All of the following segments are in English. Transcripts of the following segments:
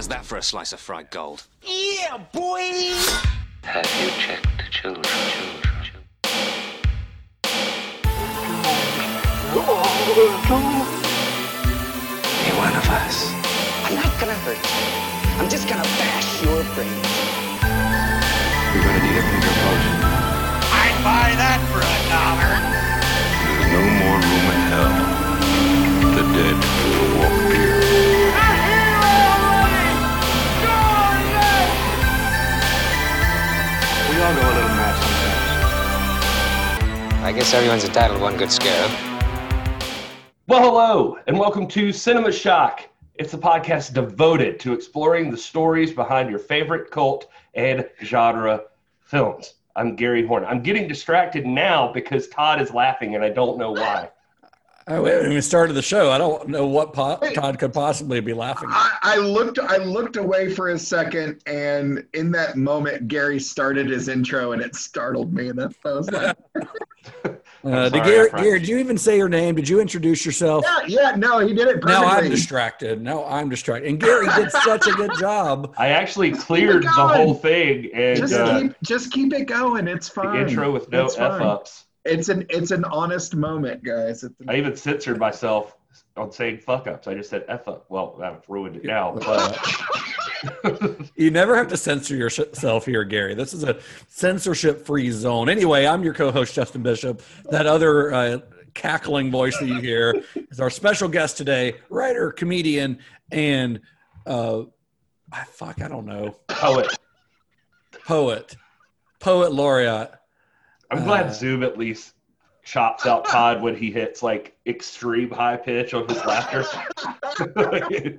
How's that for a slice of fried gold? Yeah, boy! Have you checked the children? children, children? Be one of us. I'm not gonna hurt you. I'm just gonna bash your brains. You're gonna need a bigger boat. I'd buy that for a dollar. There's no more room in hell. The dead will walk here. We all go a little mad sometimes. I guess everyone's entitled to one good scare. Well, hello, and welcome to Cinema Shock. It's a podcast devoted to exploring the stories behind your favorite cult and genre films. I'm Gary Horn. I'm getting distracted now because Todd is laughing, and I don't know why. Oh, we haven't even started the show. I don't know what po- Todd could possibly be laughing at. I, I looked I looked away for a second and in that moment Gary started his intro and it startled me and that's I was like Uh, did sorry, Gary, Gary, did you even say your name? Did you introduce yourself? Yeah, yeah, no, he did it Now I'm distracted. Now I'm distracted. And Gary did such a good job. I actually cleared the whole thing and just uh, keep just keep it going. It's the fine. intro with no f ups. It's an it's an honest moment, guys. It's I even censored myself on saying fuck ups. I just said f up. Well, I've ruined it now. But You never have to censor yourself here, Gary. This is a censorship free zone. Anyway, I'm your co host, Justin Bishop. That other uh, cackling voice that you hear is our special guest today, writer, comedian, and uh, ah, fuck, I don't know, poet. poet, poet laureate. I'm glad Uh, Zoom at least chops out Todd when he hits like extreme high pitch on his laughter.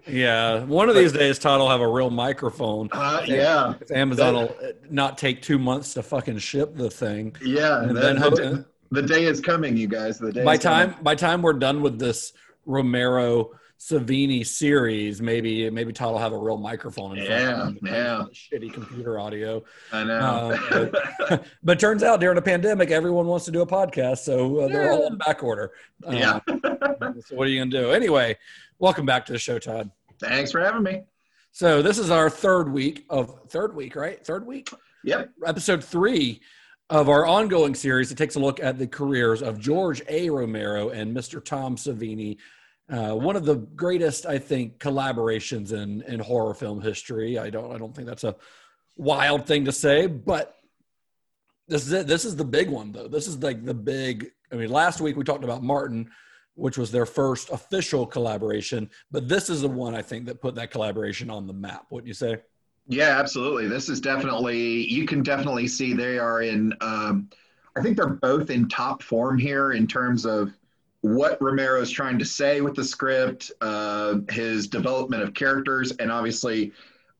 Yeah, one of these days, Todd will have a real microphone. uh, yeah, If Amazon will uh, not take two months to fucking ship the thing. yeah. And the, then the, ho- day- the day is coming, you guys. The day by is coming. time by time we're done with this Romero Savini series, maybe maybe Todd will have a real microphone. In front Yeah, of him. yeah. Shitty computer audio. I know. Uh, but, but turns out during the pandemic, everyone wants to do a podcast, so uh, they're all in back order. Uh, yeah. So what are you gonna do? Anyway, welcome back to the show, Todd. Thanks for having me. So this is our third week of third week, right? Third week. Yep. episode three of our ongoing series. It takes a look at the careers of George A. Romero and Mr. Tom Savini. Uh, one of the greatest, I think, collaborations in in horror film history. I don't, I don't think that's a wild thing to say, but this is it. This is the big one, though. This is like the big. I mean, last week we talked about Martin, which was their first official collaboration, but this is the one I think that put that collaboration on the map. Wouldn't you say? Yeah, absolutely. This is definitely you can definitely see they are in. Um, I think they're both in top form here in terms of what Romero's trying to say with the script, uh, his development of characters, and obviously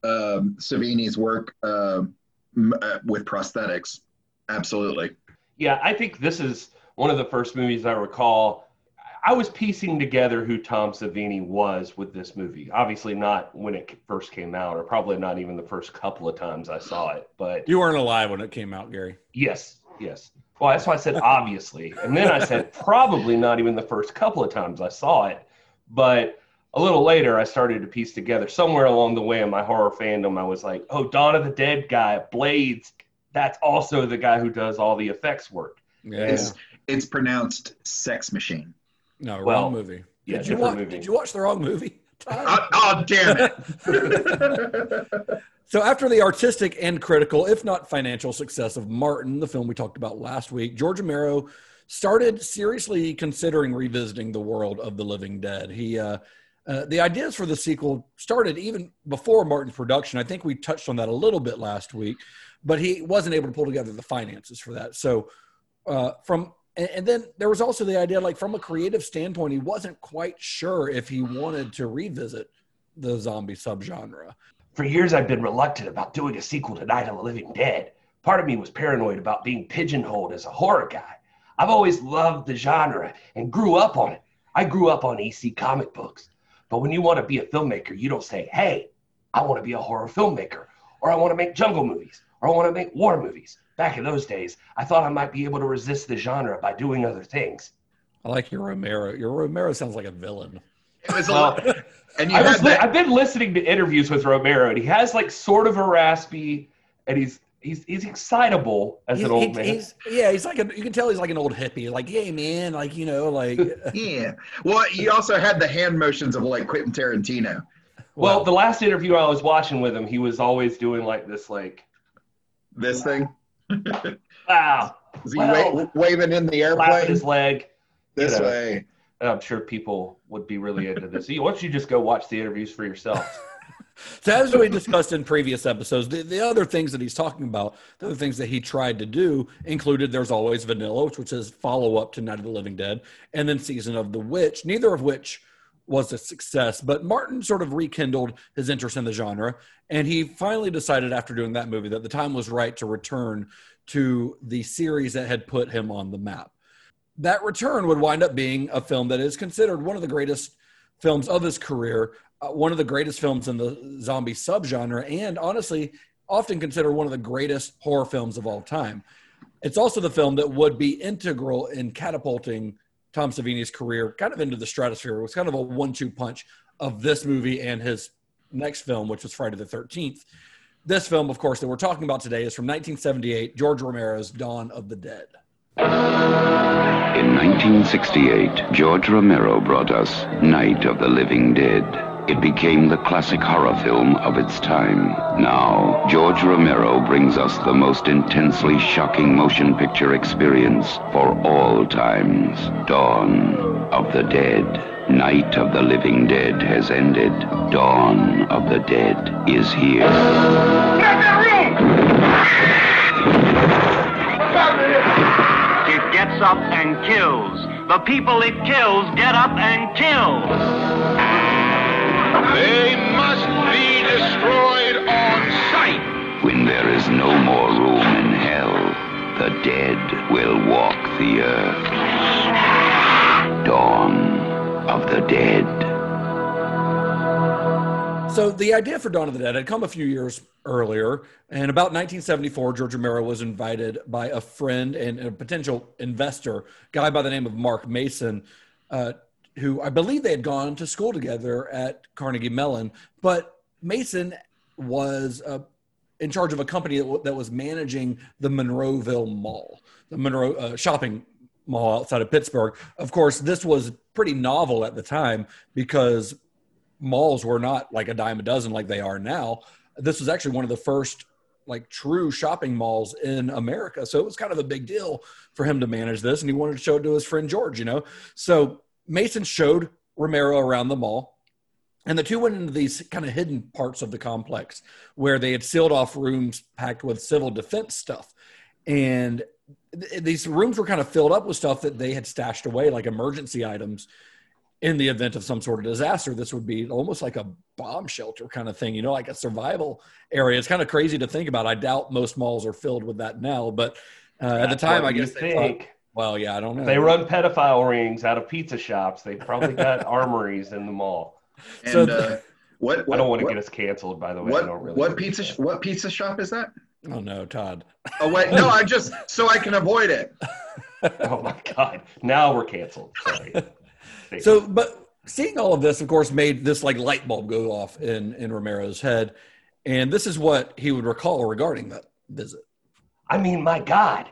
um, Savini's work uh, m- uh, with prosthetics. Absolutely. Yeah, I think this is one of the first movies I recall. I was piecing together who Tom Savini was with this movie. Obviously, not when it first came out, or probably not even the first couple of times I saw it. But You weren't alive when it came out, Gary. yes, yes. Well, that's why I said obviously. And then I said probably not even the first couple of times I saw it. But a little later, I started to piece together somewhere along the way in my horror fandom. I was like, oh, Dawn of the Dead guy, Blades. That's also the guy who does all the effects work. Yeah. It's it's pronounced sex machine. no, well, wrong movie. yeah, did you watch? movie. Did you watch the wrong movie? Todd? Oh, oh damn it! So after the artistic and critical, if not financial success of Martin, the film we talked about last week, George Romero started seriously considering revisiting the world of the living dead. He uh, uh, the ideas for the sequel started even before Martin's production. I think we touched on that a little bit last week, but he wasn't able to pull together the finances for that. So uh, from and, and then there was also the idea, like from a creative standpoint, he wasn't quite sure if he wanted to revisit the zombie subgenre. For years, I've been reluctant about doing a sequel to Night of the Living Dead. Part of me was paranoid about being pigeonholed as a horror guy. I've always loved the genre and grew up on it. I grew up on EC comic books. But when you want to be a filmmaker, you don't say, hey, I want to be a horror filmmaker, or I want to make jungle movies, or I want to make war movies. Back in those days, I thought I might be able to resist the genre by doing other things. I like your Romero. Your Romero sounds like a villain. It was a lot. And you I was li- I've been listening to interviews with Romero, and he has like sort of a raspy, and he's he's he's excitable as He's- an old he- man. he's- yeah, he's like a, you can tell he's like an old hippie. Like, yeah, man, like you know, like yeah. Well, you also had the hand motions of like Quentin Tarantino. well, the last interview I was watching with him, he was always doing like this, like This thing. wow, Is he Well, wa- waving in the slapping airplane his leg. this you know. way? And I'm sure people would be really into this. Why don't you just go watch the interviews for yourself? So as we discussed in previous episodes, the, the other things that he's talking about, the other things that he tried to do included There's Always Vanilla, which was his follow up to Night of the Living Dead, and then Season of the Witch, neither of which was a success. But Martin sort of rekindled his interest in the genre, and he finally decided after doing that movie that the time was right to return to the series that had put him on the map. That return would wind up being a film that is considered one of the greatest films of his career, uh, one of the greatest films in the zombie subgenre, and honestly, often considered one of the greatest horror films of all time. It's also the film that would be integral in catapulting Tom Savini's career kind of into the stratosphere. It was kind of a one two punch of this movie and his next film, which was Friday the 13th. This film, of course, that we're talking about today is from 1978, George Romero's Dawn of the Dead. In 1968, George Romero brought us Night of the Living Dead. It became the classic horror film of its time. Now, George Romero brings us the most intensely shocking motion picture experience for all times. Dawn of the Dead. Night of the Living Dead has ended. Dawn of the Dead is here. It gets up and kills. The people it kills get up and kill. They must be destroyed on sight. When there is no more room in hell, the dead will walk the earth. Dawn of the Dead. So the idea for Dawn of the Dead had come a few years earlier, and about 1974, George Romero was invited by a friend and a potential investor, guy by the name of Mark Mason, uh, who I believe they had gone to school together at Carnegie Mellon. But Mason was uh, in charge of a company that, that was managing the Monroeville Mall, the Monroe uh, shopping mall outside of Pittsburgh. Of course, this was pretty novel at the time because malls were not like a dime a dozen like they are now. This was actually one of the first like true shopping malls in America. So it was kind of a big deal for him to manage this and he wanted to show it to his friend George, you know. So Mason showed Romero around the mall and the two went into these kind of hidden parts of the complex where they had sealed off rooms packed with civil defense stuff. And th- these rooms were kind of filled up with stuff that they had stashed away like emergency items in the event of some sort of disaster, this would be almost like a bomb shelter kind of thing, you know, like a survival area. It's kind of crazy to think about. I doubt most malls are filled with that now, but uh, at the time, I guess they thought, well, yeah, I don't know. They run pedophile rings out of pizza shops. They probably got armories in the mall. And So- uh, what, what? I don't want to what, get us canceled, by the way. I What? don't really What pizza? sh- What pizza shop is that? Oh no, Todd. Oh wait, no, I just so I can avoid it. Oh my god! Now we're canceled. Sorry. So, but seeing all of this, of course, made this like light bulb go off in in Romero's head, and this is what he would recall regarding that visit. I mean, my God,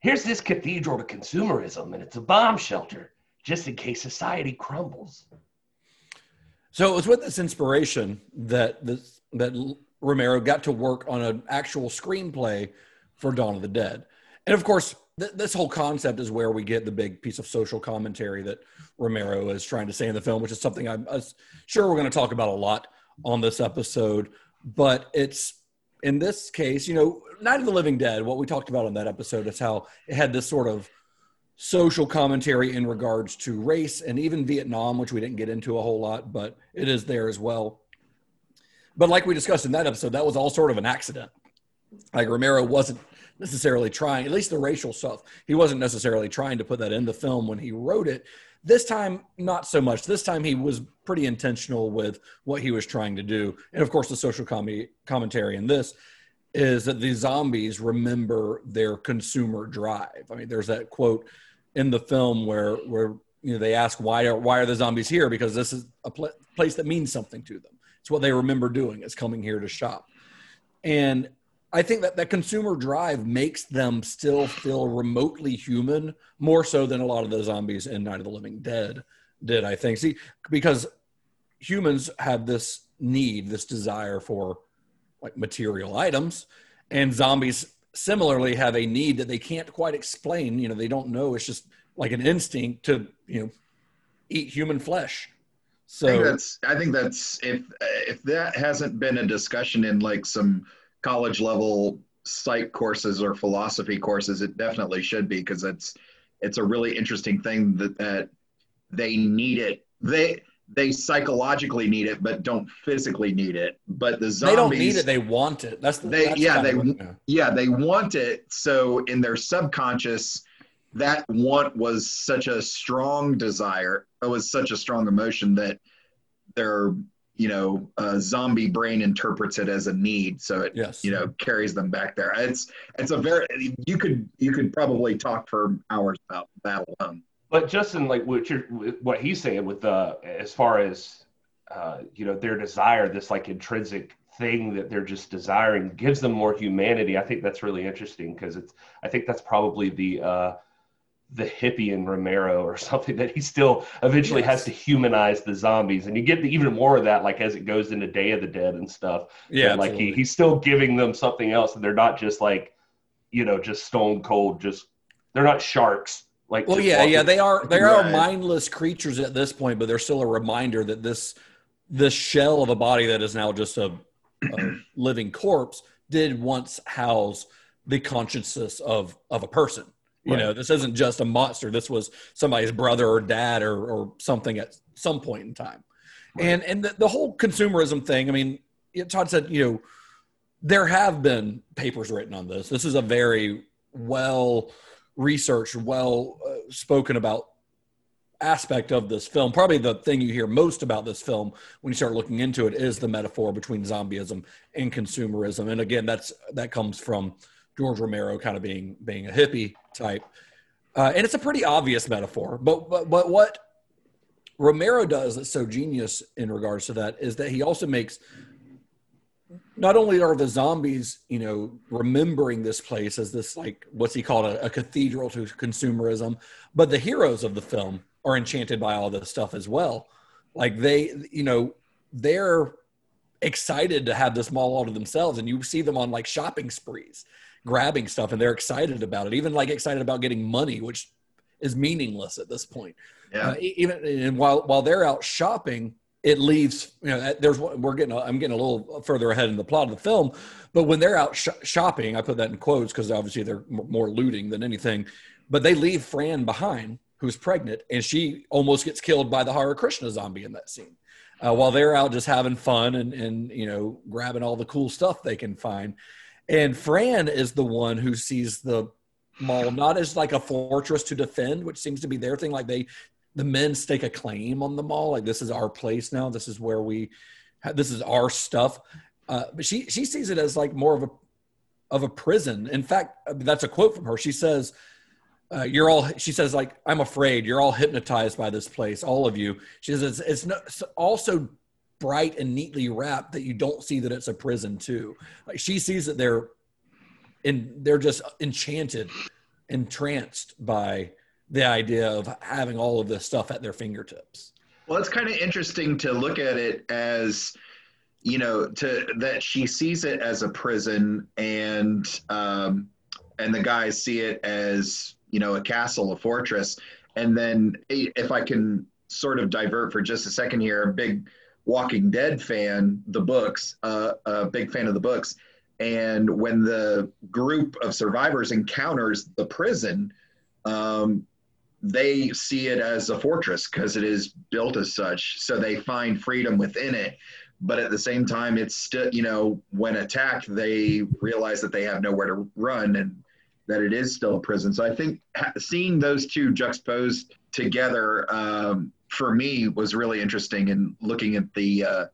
here's this cathedral to consumerism, and it's a bomb shelter just in case society crumbles. So it was with this inspiration that this, that Romero got to work on an actual screenplay for Dawn of the Dead, and of course, th- this whole concept is where we get the big piece of social commentary that Romero is trying to say in the film, which is something I'm uh, sure we're going to talk about a lot on this episode. But it's in this case, you know, Night of the Living Dead. What we talked about on that episode is how it had this sort of social commentary in regards to race and even Vietnam, which we didn't get into a whole lot, but it is there as well. But like we discussed in that episode, that was all sort of an accident. Like Romero wasn't necessarily trying, at least the racial stuff, he wasn't necessarily trying to put that in the film when he wrote it. This time, not so much. This time, he was pretty intentional with what he was trying to do. And of course, the social com- commentary in this is that the zombies remember their consumer drive. I mean, there's that quote in the film where where you know they ask why are why are the zombies here because this is a pl- place that means something to them. It's what they remember doing. It's coming here to shop, and I think that that consumer drive makes them still feel remotely human more so than a lot of the zombies in Night of the Living Dead did. I think see because humans have this need, this desire for like material items, and zombies similarly have a need that they can't quite explain. You know, they don't know. It's just like an instinct to you know eat human flesh. So I think that's I think that's if if that hasn't been a discussion in like some college level psych courses or philosophy courses, it definitely should be because it's it's a really interesting thing that that they need it. They they psychologically need it, but don't physically need it. But the zombies they don't need it; they want it. That's the, they that's yeah they what- yeah. yeah they want it. So in their subconscious, that want was such a strong desire. It was such a strong emotion that their you know uh, zombie brain interprets it as a need. So it Yes. you know carries them back there. It's it's a very you could you could probably talk for hours about that alone. But Justin, like what you're, what he's saying with the, as far as, uh, you know, their desire, this like intrinsic thing that they're just desiring, gives them more humanity. I think that's really interesting because it's, I think that's probably the, uh, the hippie in Romero or something that he still eventually has to humanize the zombies, and you get even more of that like as it goes into Day of the Dead and stuff. Yeah, And, like he, he's still giving them something else, and they're not just like, you know, just stone cold, just they're not sharks. Like Well, yeah, walking- yeah, they are they are Right. mindless creatures at this point, but they're still a reminder that this this shell of a body that is now just a, a living corpse did once house the consciousness of of a person. You Right. know, this isn't just a monster. This was somebody's brother or dad or or something at some point in time. And and the, the whole consumerism thing. I mean, Todd said, you know, there have been papers written on this. This is a very well researched, well uh, spoken about aspect of this film. Probably the thing you hear most about this film when you start looking into it is the metaphor between zombieism and consumerism. And again, that's that comes from George Romero kind of being being a hippie type. Uh, and it's a pretty obvious metaphor. But, but but what Romero does that's so genius in regards to that is that he also makes not only are the zombies, you know, remembering this place as this like what's he called a, a cathedral to consumerism, but the heroes of the film are enchanted by all this stuff as well. Like they, you know, they're excited to have this mall all to themselves, and you see them on like shopping sprees, grabbing stuff, and they're excited about it. Even like excited about getting money, which is meaningless at this point. Yeah. Uh, even and while while they're out shopping, it leaves you know there's we're getting I'm getting a little further ahead in the plot of the film, but when they're out sh- shopping, I put that in quotes because obviously they're more looting than anything, but they leave Fran behind, who's pregnant, and she almost gets killed by the Hare Krishna zombie in that scene. Uh, while they're out just having fun and and you know grabbing all the cool stuff they can find, and Fran is the one who sees the mall not as like a fortress to defend, which seems to be their thing. Like they, the men stake a claim on the mall. Like this is our place now. This is where we, this is our stuff. Uh, but she she sees it as like more of a of a prison. In fact, that's a quote from her. She says, uh, "You're all." She says, "Like I'm afraid you're all hypnotized by this place, all of you." She says, "It's, it's, no, it's also bright and neatly wrapped that you don't see that it's a prison too." Like she sees that they're and they're just enchanted, entranced by the idea of having all of this stuff at their fingertips. Well, it's kind of interesting to look at it as, you know, to that she sees it as a prison, and um, and the guys see it as you know a castle, a fortress, and then if I can sort of divert for just a second here, a big Walking Dead fan, the books, uh, a big fan of the books, and when the group of survivors encounters the prison. Um, they see it as a fortress because it is built as such. So they find freedom within it. But at the same time, it's still, you know, when attacked, they realize that they have nowhere to run and that it is still a prison. So I think seeing those two juxtaposed together um, for me was really interesting in looking at the uh,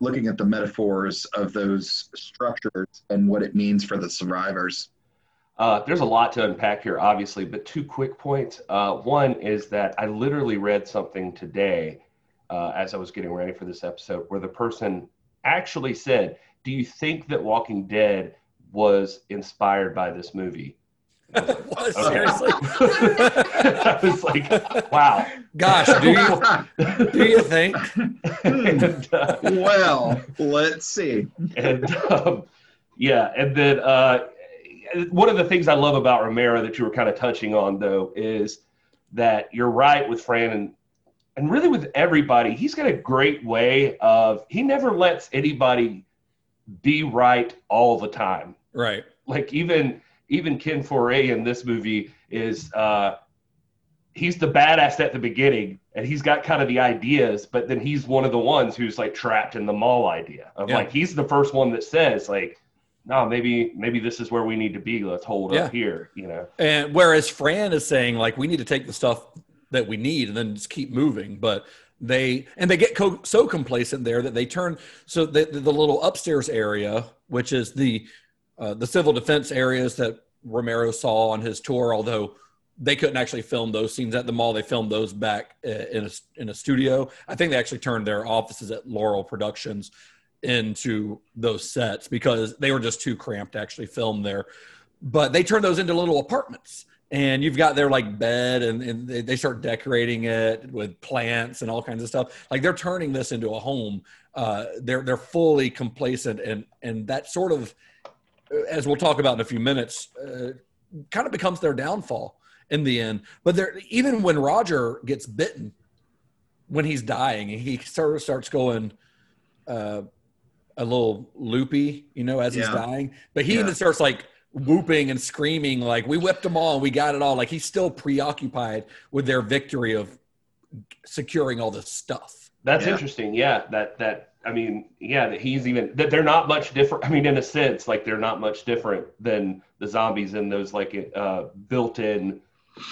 looking at the metaphors of those structures and what it means for the survivors. Uh, there's a lot to unpack here, obviously, but two quick points. Uh, one is that I literally read something today uh, as I was getting ready for this episode where the person actually said, Do you think that Walking Dead was inspired by this movie? What, seriously? I was like, wow. Gosh, do you do you think? And, uh, well, let's see. and um, yeah, and then uh, one of the things I love about Romero that you were kind of touching on, though, is that you're right with Fran and and really with everybody. He's got a great way of he never lets anybody be right all the time. Right. Like even even Ken Foree in this movie is uh, he's the badass at the beginning and he's got kind of the ideas, but then he's one of the ones who's like trapped in the mall idea of Yeah. like he's the first one that says like, no, maybe maybe this is where we need to be. Let's hold Yeah. up here, you know. And whereas Fran is saying like we need to take the stuff that we need and then just keep moving, but they and they get co- so complacent there that they turn so the, the, the little upstairs area, which is the uh, the civil defense areas that Romero saw on his tour, although they couldn't actually film those scenes at the mall. They filmed those back uh, in a, in a studio. I think they actually turned their offices at Laurel Productions into those sets because they were just too cramped to actually film there. But they turned those into little apartments. And you've got their like bed, and, and they, they start decorating it with plants and all kinds of stuff. Like they're turning this into a home. Uh, they're they're fully complacent, and and that sort of, as we'll talk about in a few minutes, uh, kind of becomes their downfall in the end. But there, even when Roger gets bitten, when he's dying, he sort of starts going uh, a little loopy, you know, as he's dying. But he Yeah. even starts like whooping and screaming, like "We whipped them all, and we got it all." Like he's still preoccupied with their victory of securing all this stuff. That's Yeah. interesting. Yeah, that that I mean, yeah, that he's even that they're not much different. I mean, in a sense, like they're not much different than the zombies in those like uh, built-in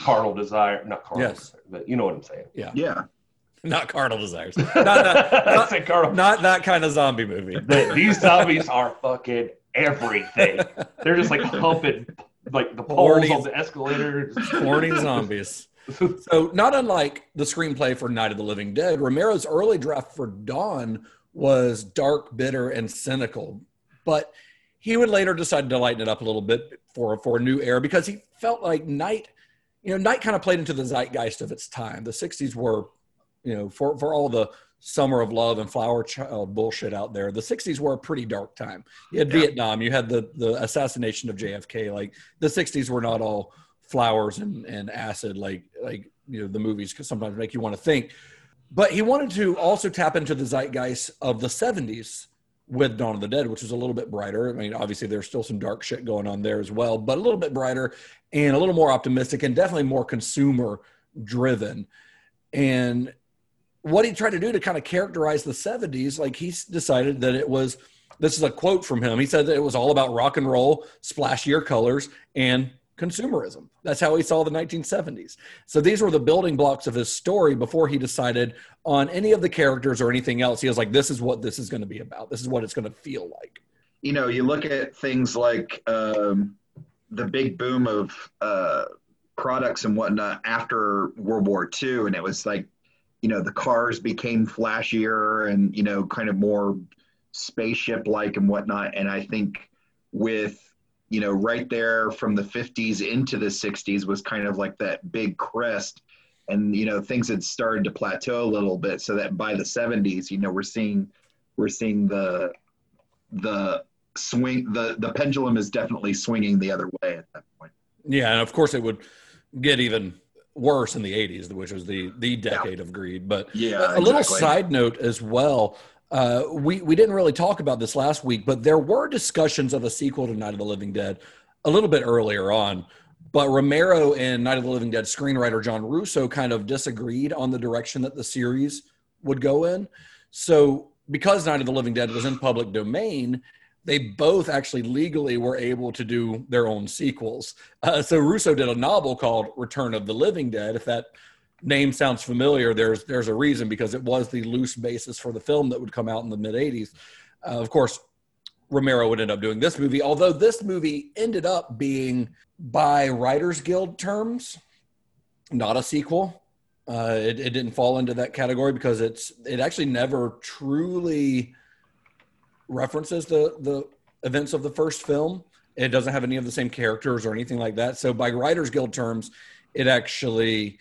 carnal desire, not carnal, Yes. desire, but you know what I'm saying. Yeah. Yeah, not carnal desires. Not, not, not, carnal. not that kind of zombie movie. The- these zombies are fucking everything. They're just like humping like the poles Horny- on the escalator. Horny zombies. So, not unlike the screenplay for Night of the Living Dead, Romero's early draft for Dawn was dark, bitter, and cynical. But he would later decide to lighten it up a little bit for, for a new era because he felt like Night, you know, Night kind of played into the zeitgeist of its time. The 60s were, you know, for, for all the summer of love and flower child uh, bullshit out there, the 60s were a pretty dark time. You had Yeah. Vietnam, you had the, the assassination of JFK. Like the 60s were not all flowers and, and acid like like you know the movies sometimes make you want to think but he wanted to also tap into the zeitgeist of the 70s with Dawn of the Dead, which was a little bit brighter. I mean, obviously there's still some dark shit going on there as well, but a little bit brighter and a little more optimistic and definitely more consumer driven. And what he tried to do to kind of characterize the 70s, like he decided that it was this is a quote from him. He said that it was all about rock and roll, splashier colors, and consumerism. That's how he saw the 1970s. So these were the building blocks of his story before he decided on any of the characters or anything else. He was like, this is what this is going to be about. This is what it's going to feel like. You know, you look at things like um, the big boom of uh, products and whatnot after World War II, and it was like, you know, the cars became flashier and, you know, kind of more spaceship like and whatnot. And I think with you know, right there from the 50s into the 60s was kind of like that big crest. And, you know, things had started to plateau a little bit so that by the 70s, you know, we're seeing, we're seeing the, the swing, the, the pendulum is definitely swinging the other way at that point. Yeah. And of course it would get even worse in the 80s, which was the, the decade of greed. But Yeah, a little exactly. side note as well. Uh, we we didn't really talk about this last week, but there were discussions of a sequel to Night of the Living Dead a little bit earlier on. But Romero and Night of the Living Dead screenwriter John Russo kind of disagreed on the direction that the series would go in. So because Night of the Living Dead was in public domain, they both actually legally were able to do their own sequels. Uh, so Russo did a novel called Return of the Living Dead. If that name sounds familiar, there's there's a reason because it was the loose basis for the film that would come out in the mid '80s. Uh, of course, Romero would end up doing this movie. Although this movie ended up being, by Writers Guild terms, not a sequel. Uh, it, it didn't fall into that category because it's it actually never truly references the the events of the first film. It doesn't have any of the same characters or anything like that. So by Writers Guild terms, it actually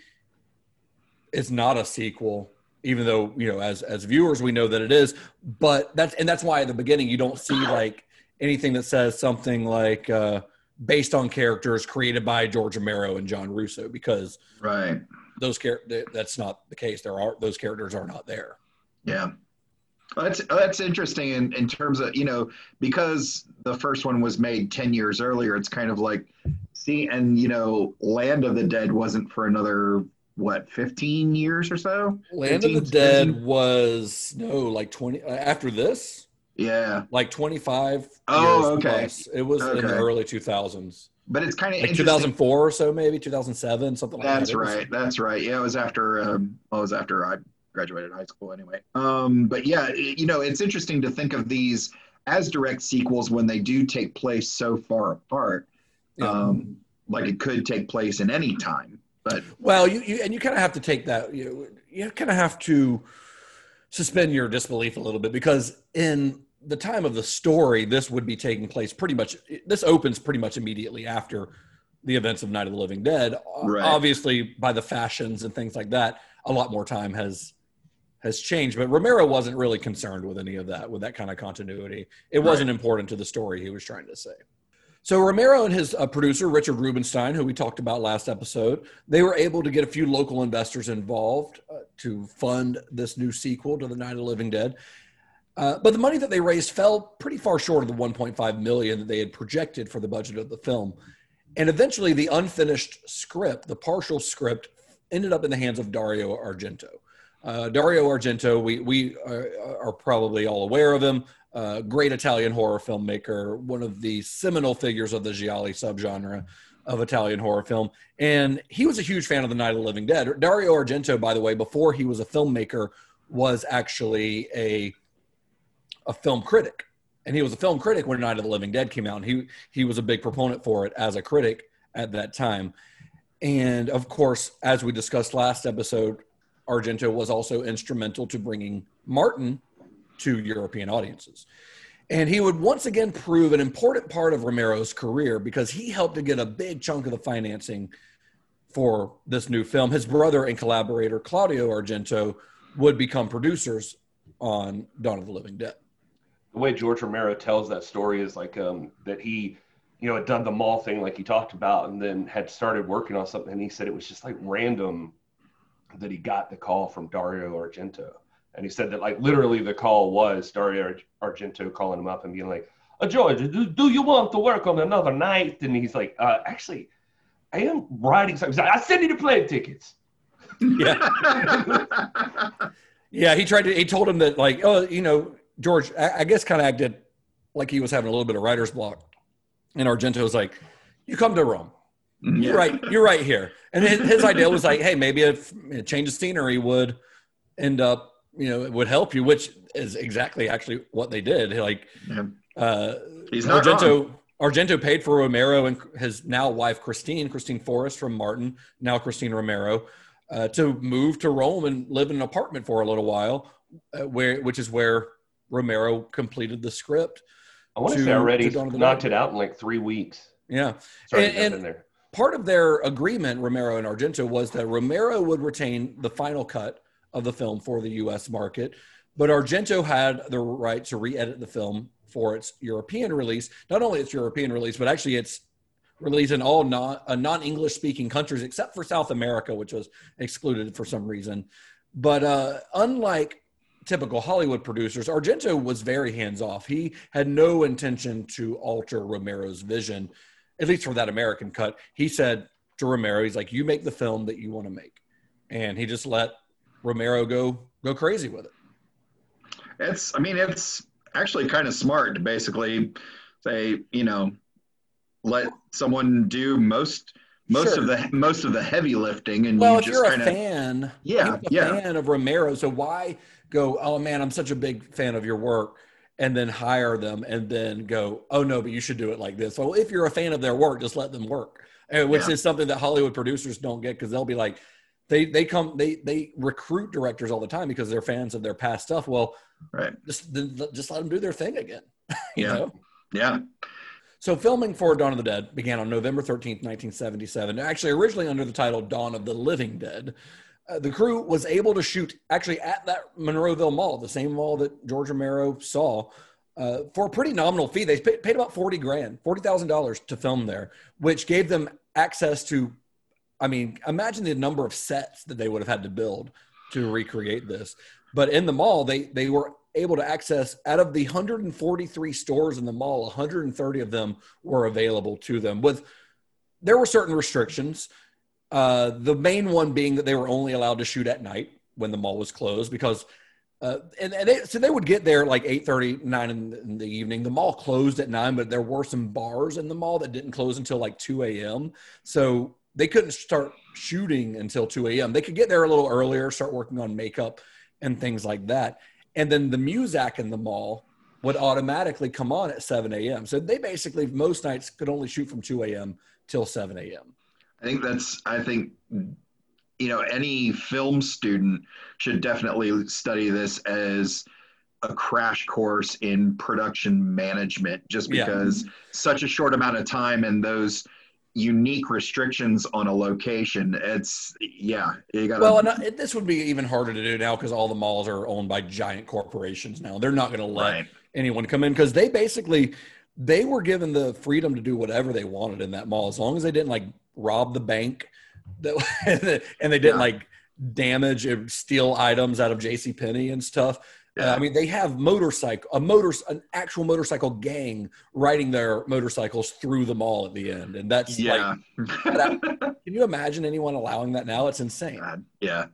is not a sequel, even though you know as as viewers we know that it is. But that's and that's why at the beginning you don't see like anything that says something like uh, based on characters created by George Romero and John Russo because Right. those char- th- that's not the case. There are those characters are not there. Yeah. That's that's interesting in, in terms of you know because the first one was made ten years earlier. It's kind of like see and you know Land of the Dead wasn't for another what fifteen years or so. Land of 15, the Dead 17? was no like twenty uh, after this, Yeah, like twenty five. Oh, okay. It was in the early two thousands, but it's kind of like two thousand four or so, maybe two thousand seven, something like That's that. Was- right. That's right. Yeah, it was after. Um, well, it was after I graduated high school, anyway. Um, but yeah, it- you know, it's interesting to think of these as direct sequels when they do take place so far apart. Yeah. Um, like it could take place in any time, but Well, you, you and you kind of have to take that. You you kind of have to suspend your disbelief a little bit because in the time of the story, this would be taking place pretty much. This opens pretty much immediately after the events of Night of the Living Dead. Right. Obviously, by the fashions and things like that, a lot more time has has changed. But Romero wasn't really concerned with any of that, with that kind of continuity. It wasn't important to the story he was trying to say. So Romero and his uh, producer Richard Rubinstein, who we talked about last episode, they were able to get a few local investors involved uh, to fund this new sequel to the Night of the Living Dead. Uh, but the money that they raised fell pretty far short of the 1.5 million that they had projected for the budget of the film. And eventually, the unfinished script, the partial script, ended up in the hands of Dario Argento. Uh, Dario Argento, we we are, are probably all aware of him. Great Italian horror filmmaker, one of the seminal figures of the giallo subgenre of Italian horror film, and he was a huge fan of the Night of the Living Dead. Dario Argento, by the way, before he was a filmmaker, was actually a a film critic, and he was a film critic when Night of the Living Dead came out, and he he was a big proponent for it as a critic at that time. And of course, as we discussed last episode, Argento was also instrumental to bringing Martin to European audiences. And he would once again prove an important part of Romero's career because he helped to get a big chunk of the financing for this new film. His brother and collaborator, Claudio Argento, would become producers on Dawn of the Living Dead. the way George Romero tells that story is like um, that he, you know, had done the mall thing like he talked about, and then had started working on something. And he said it was just like random that he got the call from Dario Argento, and he said that like literally the call was Dario Ar- Argento calling him up and being like, uh, "George, do, do you want to work on another night?" And he's like, uh, "Actually, I am writing something. Like, I send you the plane tickets." Yeah. Yeah, he tried to. He told him that, like, oh, you know, George, I, I guess, kind of acted like he was having a little bit of writer's block, and Argento was like, "You come to Rome. You're right. You're right here." And his, his idea was like, "Hey, maybe a, a change of scenery would end up, you know, would help you," which is exactly actually what they did. Like, Yeah. uh, He's not Argento. Argento paid for Romero and his now wife Christine, Christine Forrest from Martin, now Christine Romero, uh, to move to Rome and live in an apartment for a little while, uh, where which is where Romero completed the script. I want to To- say already to Dawn of the knocked Dead. it out in like three weeks. Yeah, Sorry And- to jump and- in there. part of their agreement, Romero and Argento, was that Romero would retain the final cut of the film for the U.S. market, but Argento had the right to re-edit the film for its European release. Not only its European release, but actually its release in all non, uh, non-English speaking countries except for South America, which was excluded for some reason. But uh, unlike typical Hollywood producers, Argento was very hands off. He had no intention to alter Romero's vision, at least for that American cut. He said to Romero, he's like, "You make the film that you want to make," and he just let Romero go go crazy with it. It's, I mean, it's actually kind of smart to basically say, you know, let someone do most most Sure. of the most of the heavy lifting, and Well, you if you're a kind of fan, Yeah, you're a yeah. fan of Romero, so why go? Oh man, I'm such a big fan of your work, and then hire them and then go, oh no, but you should do it like this. So if you're a fan of their work, just let them work, which Yeah. is something that Hollywood producers don't get because they'll be like, they they come they they recruit directors all the time because they're fans of their past stuff. Well, Right. just then just let them do their thing again. you Yeah. know. Yeah. So filming for Dawn of the Dead began on November 13th, 1977, actually originally under the title Dawn of the Living Dead. Uh, the crew was able to shoot actually at that Monroeville Mall, the same mall that George Romero saw, uh, for a pretty nominal fee. They paid, paid about 40 grand, $40,000 to film there, which gave them access to, I mean, imagine the number of sets that they would have had to build to recreate this. But in the mall, they, they were able to access out of the 143 stores in the mall 130 of them were available to them with there were certain restrictions uh, the main one being that they were only allowed to shoot at night when the mall was closed because uh, and, and they, so they would get there like 8 9 in, the- in the evening the mall closed at 9 but there were some bars in the mall that didn't close until like 2 a.m so they couldn't start shooting until 2 a.m they could get there a little earlier start working on makeup and things like that and then the Muzak in the mall would automatically come on at 7 a.m. So they basically most nights could only shoot from 2 a.m. till 7 a.m. I think that's, I think, you know, any film student should definitely study this as a crash course in production management, just Yeah. because such a short amount of time and those unique restrictions on a location. It's, yeah, you got. Well, and uh, this would be even harder to do now because all the malls are owned by giant corporations now. They're not going to let Right. anyone come in because they basically they were given the freedom to do whatever they wanted in that mall as long as they didn't like rob the bank that, and they didn't Yeah. like damage and steal items out of J.C. Penney and stuff. Yeah. I mean, they have motorcycle, a motor, an actual motorcycle gang riding their motorcycles through the mall at the end, and that's yeah. like, can you imagine anyone allowing that now? It's insane. God, yeah.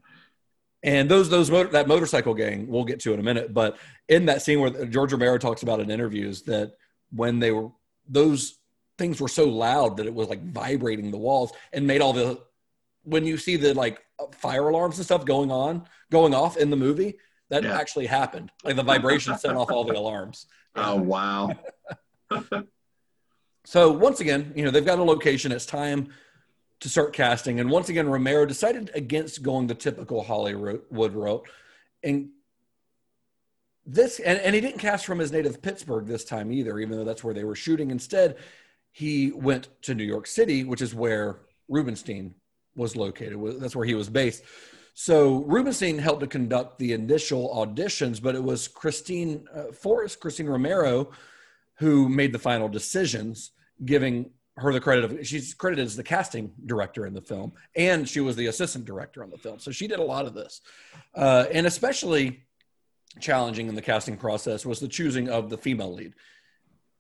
And those those motor, that motorcycle gang we'll get to in a minute, but in that scene where George Romero talks about in interviews that when they were those things were so loud that it was like vibrating the walls and made all the when you see the like fire alarms and stuff going on going off in the movie that Yeah. actually happened like the vibration set off all the alarms Oh, wow. So once again, you know, they've got a location. It's time to start casting. And once again, Romero decided against going the typical Hollywood route. And this, and, and he didn't cast from his native Pittsburgh this time either, even though that's where they were shooting. Instead, he went to New York City, which is where Rubinstein was located. That's where he was based. So Rubinstein helped to conduct the initial auditions, but it was Christine uh, Forrest, Christine Romero, who made the final decisions, giving her the credit of she's credited as the casting director in the film, and she was the assistant director on the film. So she did a lot of this, uh, and especially challenging in the casting process was the choosing of the female lead.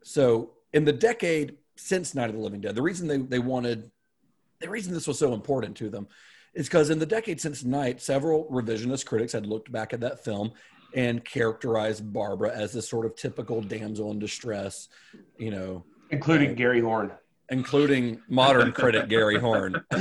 So in the decade since Night of the Living Dead, the reason they they wanted, the reason this was so important to them, is because in the decade since Night, several revisionist critics had looked back at that film and characterized Barbara as this sort of typical damsel in distress, you know, including Gary Horn. including modern critic Gary Horn.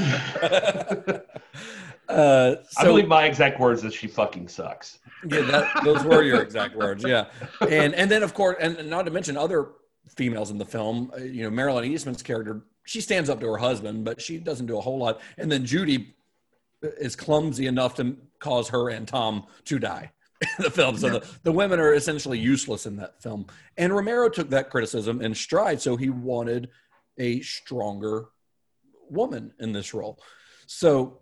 uh, I believe my exact words is she fucking sucks. yeah, that, those were your exact words. Yeah, and and then of course, and not to mention other females in the film. uh, You know, Marilyn Eastman's character, she stands up to her husband, but she doesn't do a whole lot. And then Judy is clumsy enough to cause her and Tom to die in the film. So the, the women are essentially useless in that film. And Romero took that criticism in stride. So he wanted a stronger woman in this role. So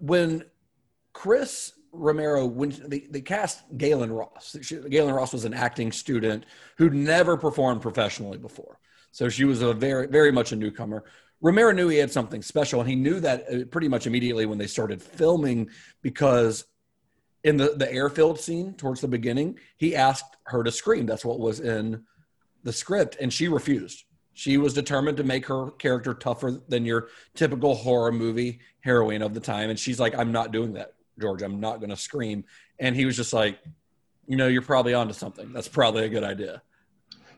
when Chris Romero, when they, they cast Gaylen Ross, she, Gaylen Ross was an acting student who'd never performed professionally before. So she was a very, very much a newcomer. Romero knew he had something special, and he knew that uh, pretty much immediately when they started filming because in the, the airfield scene towards the beginning, he asked her to scream. That's what was in the script, and she refused. She was determined to make her character tougher than your typical horror movie heroine of the time. And she's like, I'm not doing that, George. I'm not going to scream. And he was just like, you know, you're probably onto something. That's probably a good idea.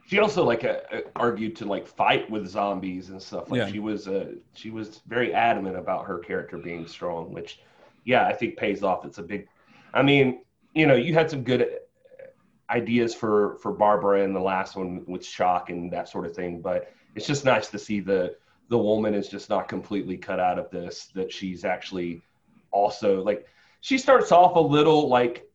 She also like uh, uh, argued to like fight with zombies and stuff. Like Yeah. she was uh, she was very adamant about her character being strong, which yeah, I think pays off. It's a big. I mean, you know, you had some good ideas for for Barbara in the last one with shock and that sort of thing. But it's just nice to see the the woman is just not completely cut out of this. That she's actually also like she starts off a little like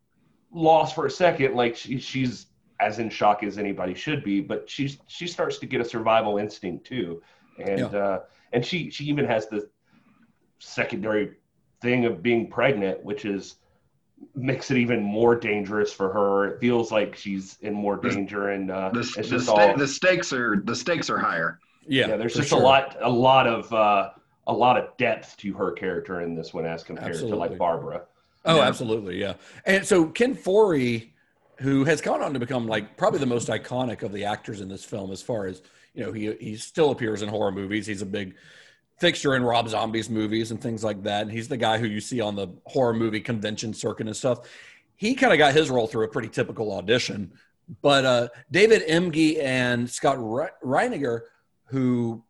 lost for a second, like she, she's as in shock as anybody should be, but she's she starts to get a survival instinct too, and Yeah. uh, and she she even has the secondary thing of being pregnant, which is makes it even more dangerous for her. It feels like she's in more danger, and uh, The, it's the, just sta- all the stakes are the stakes are higher. Yeah, yeah. There's just sure. a lot a lot of uh, a lot of depth to her character in this one as compared to like Barbara. Oh, Yeah. absolutely, yeah. And so Ken Foree, who has gone on to become like probably the most iconic of the actors in this film, as far as you know, he he still appears in horror movies. He's a big fixture in Rob Zombie's movies and things like that. And he's the guy who you see on the horror movie convention circuit and stuff. He kind of got his role through a pretty typical audition. But uh, David Emge and Scott Re- Reiniger, who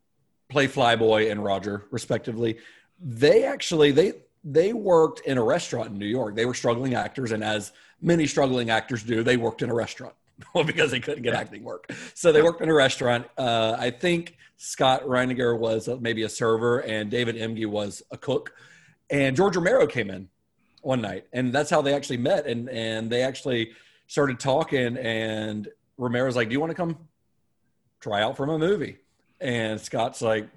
play Flyboy and Roger respectively, they actually they they worked in a restaurant in New York. They were struggling actors, and as many struggling actors do, they worked in a restaurant because they couldn't get acting work. So they worked in a restaurant. Uh, I think Scott Reiniger was uh, maybe a server, and David Emge was a cook. And George Romero came in one night, and that's how they actually met. And and they actually started talking. And Romero's like, "Do you want to come try out for a movie?" And Scott's like,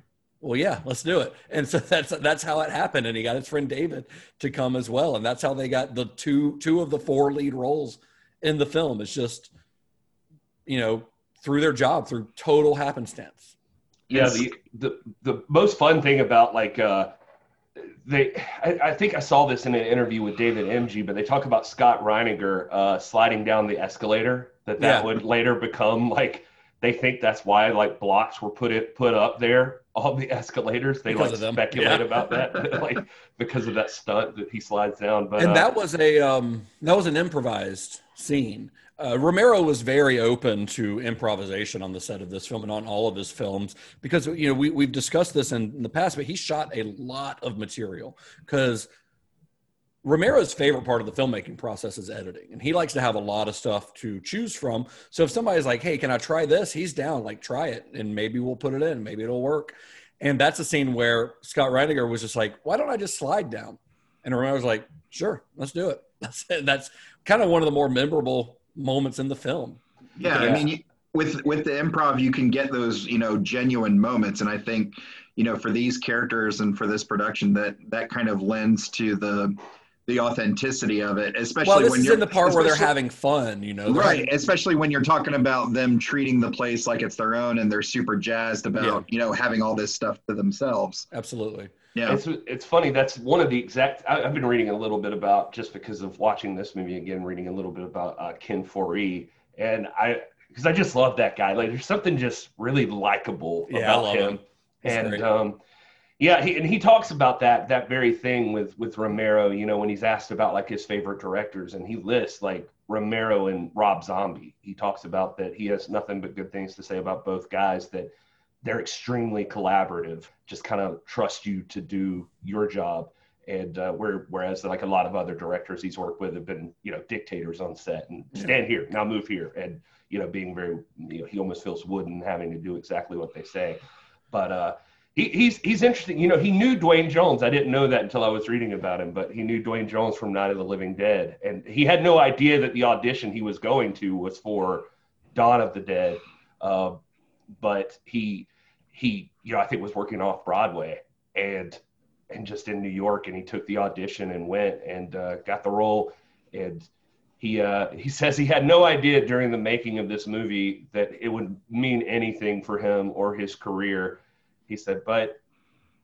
well, yeah, let's do it. And so that's that's how it happened. And he got his friend David to come as well. And that's how they got the two two of the four lead roles in the film. It's just, you know, through their job, through total happenstance. Yeah, the, the the most fun thing about like uh they I, I think I saw this in an interview with David Emge, but they talk about Scott Reiniger uh sliding down the escalator, that that Yeah. would later become like they think that's why like blocks were put it put up there on the escalators. They Because like speculate Yeah. about that, like because of that stunt that he slides down. But and uh, that was a um, that was an improvised scene. Uh, Romero was very open to improvisation on the set of this film and on all of his films because you know we we've discussed this in, in the past, but he shot a lot of material because Romero's favorite part of the filmmaking process is editing, and he likes to have a lot of stuff to choose from. So if somebody's like, "Hey, can I try this?" He's down, like, try it, and maybe we'll put it in, maybe it'll work. And that's a scene where Scott Reiniger was just like, "Why don't I just slide down?" And Romero's like, "Sure, let's do it." That's that's kind of one of the more memorable moments in the film. Yeah, I mean, with with the improv, you can get those you know genuine moments, and I think you know for these characters and for this production, that that kind of lends to the the authenticity of it, especially Well, this when is you're in the part where they're having fun, you know. They're right having- especially when you're talking about them treating the place like it's their own and they're super jazzed about Yeah. you know having all this stuff to themselves Absolutely. yeah It's it's funny. That's one of the exact. I, I've been reading a little bit about just because of watching this movie again, reading a little bit about uh, Ken Foree, and I because I just love that guy. Like, there's something just really likable Yeah, I about love him, him. And great. um, yeah, he, and he talks about that that very thing with with Romero. You know, when he's asked about like his favorite directors, and he lists like Romero and Rob Zombie. He talks about that he has nothing but good things to say about both guys. That they're extremely collaborative just kind of trust you to do your job and uh, where, whereas like a lot of other directors he's worked with have been you know dictators on set and stand here now move here and you know being very you know he almost feels wooden having to do exactly what they say but uh he, he's he's interesting. You know he knew duane jones. I didn't know that until i was reading about him but he knew duane jones from night of the living dead. And he had no idea that the audition he was going to was for dawn of the dead. Uh, but he he you know i think was working off broadway and and just in new york and he took the audition and went and uh, got the role. And he uh, he says he had no idea during the making of this movie that it would mean anything for him or his career he said but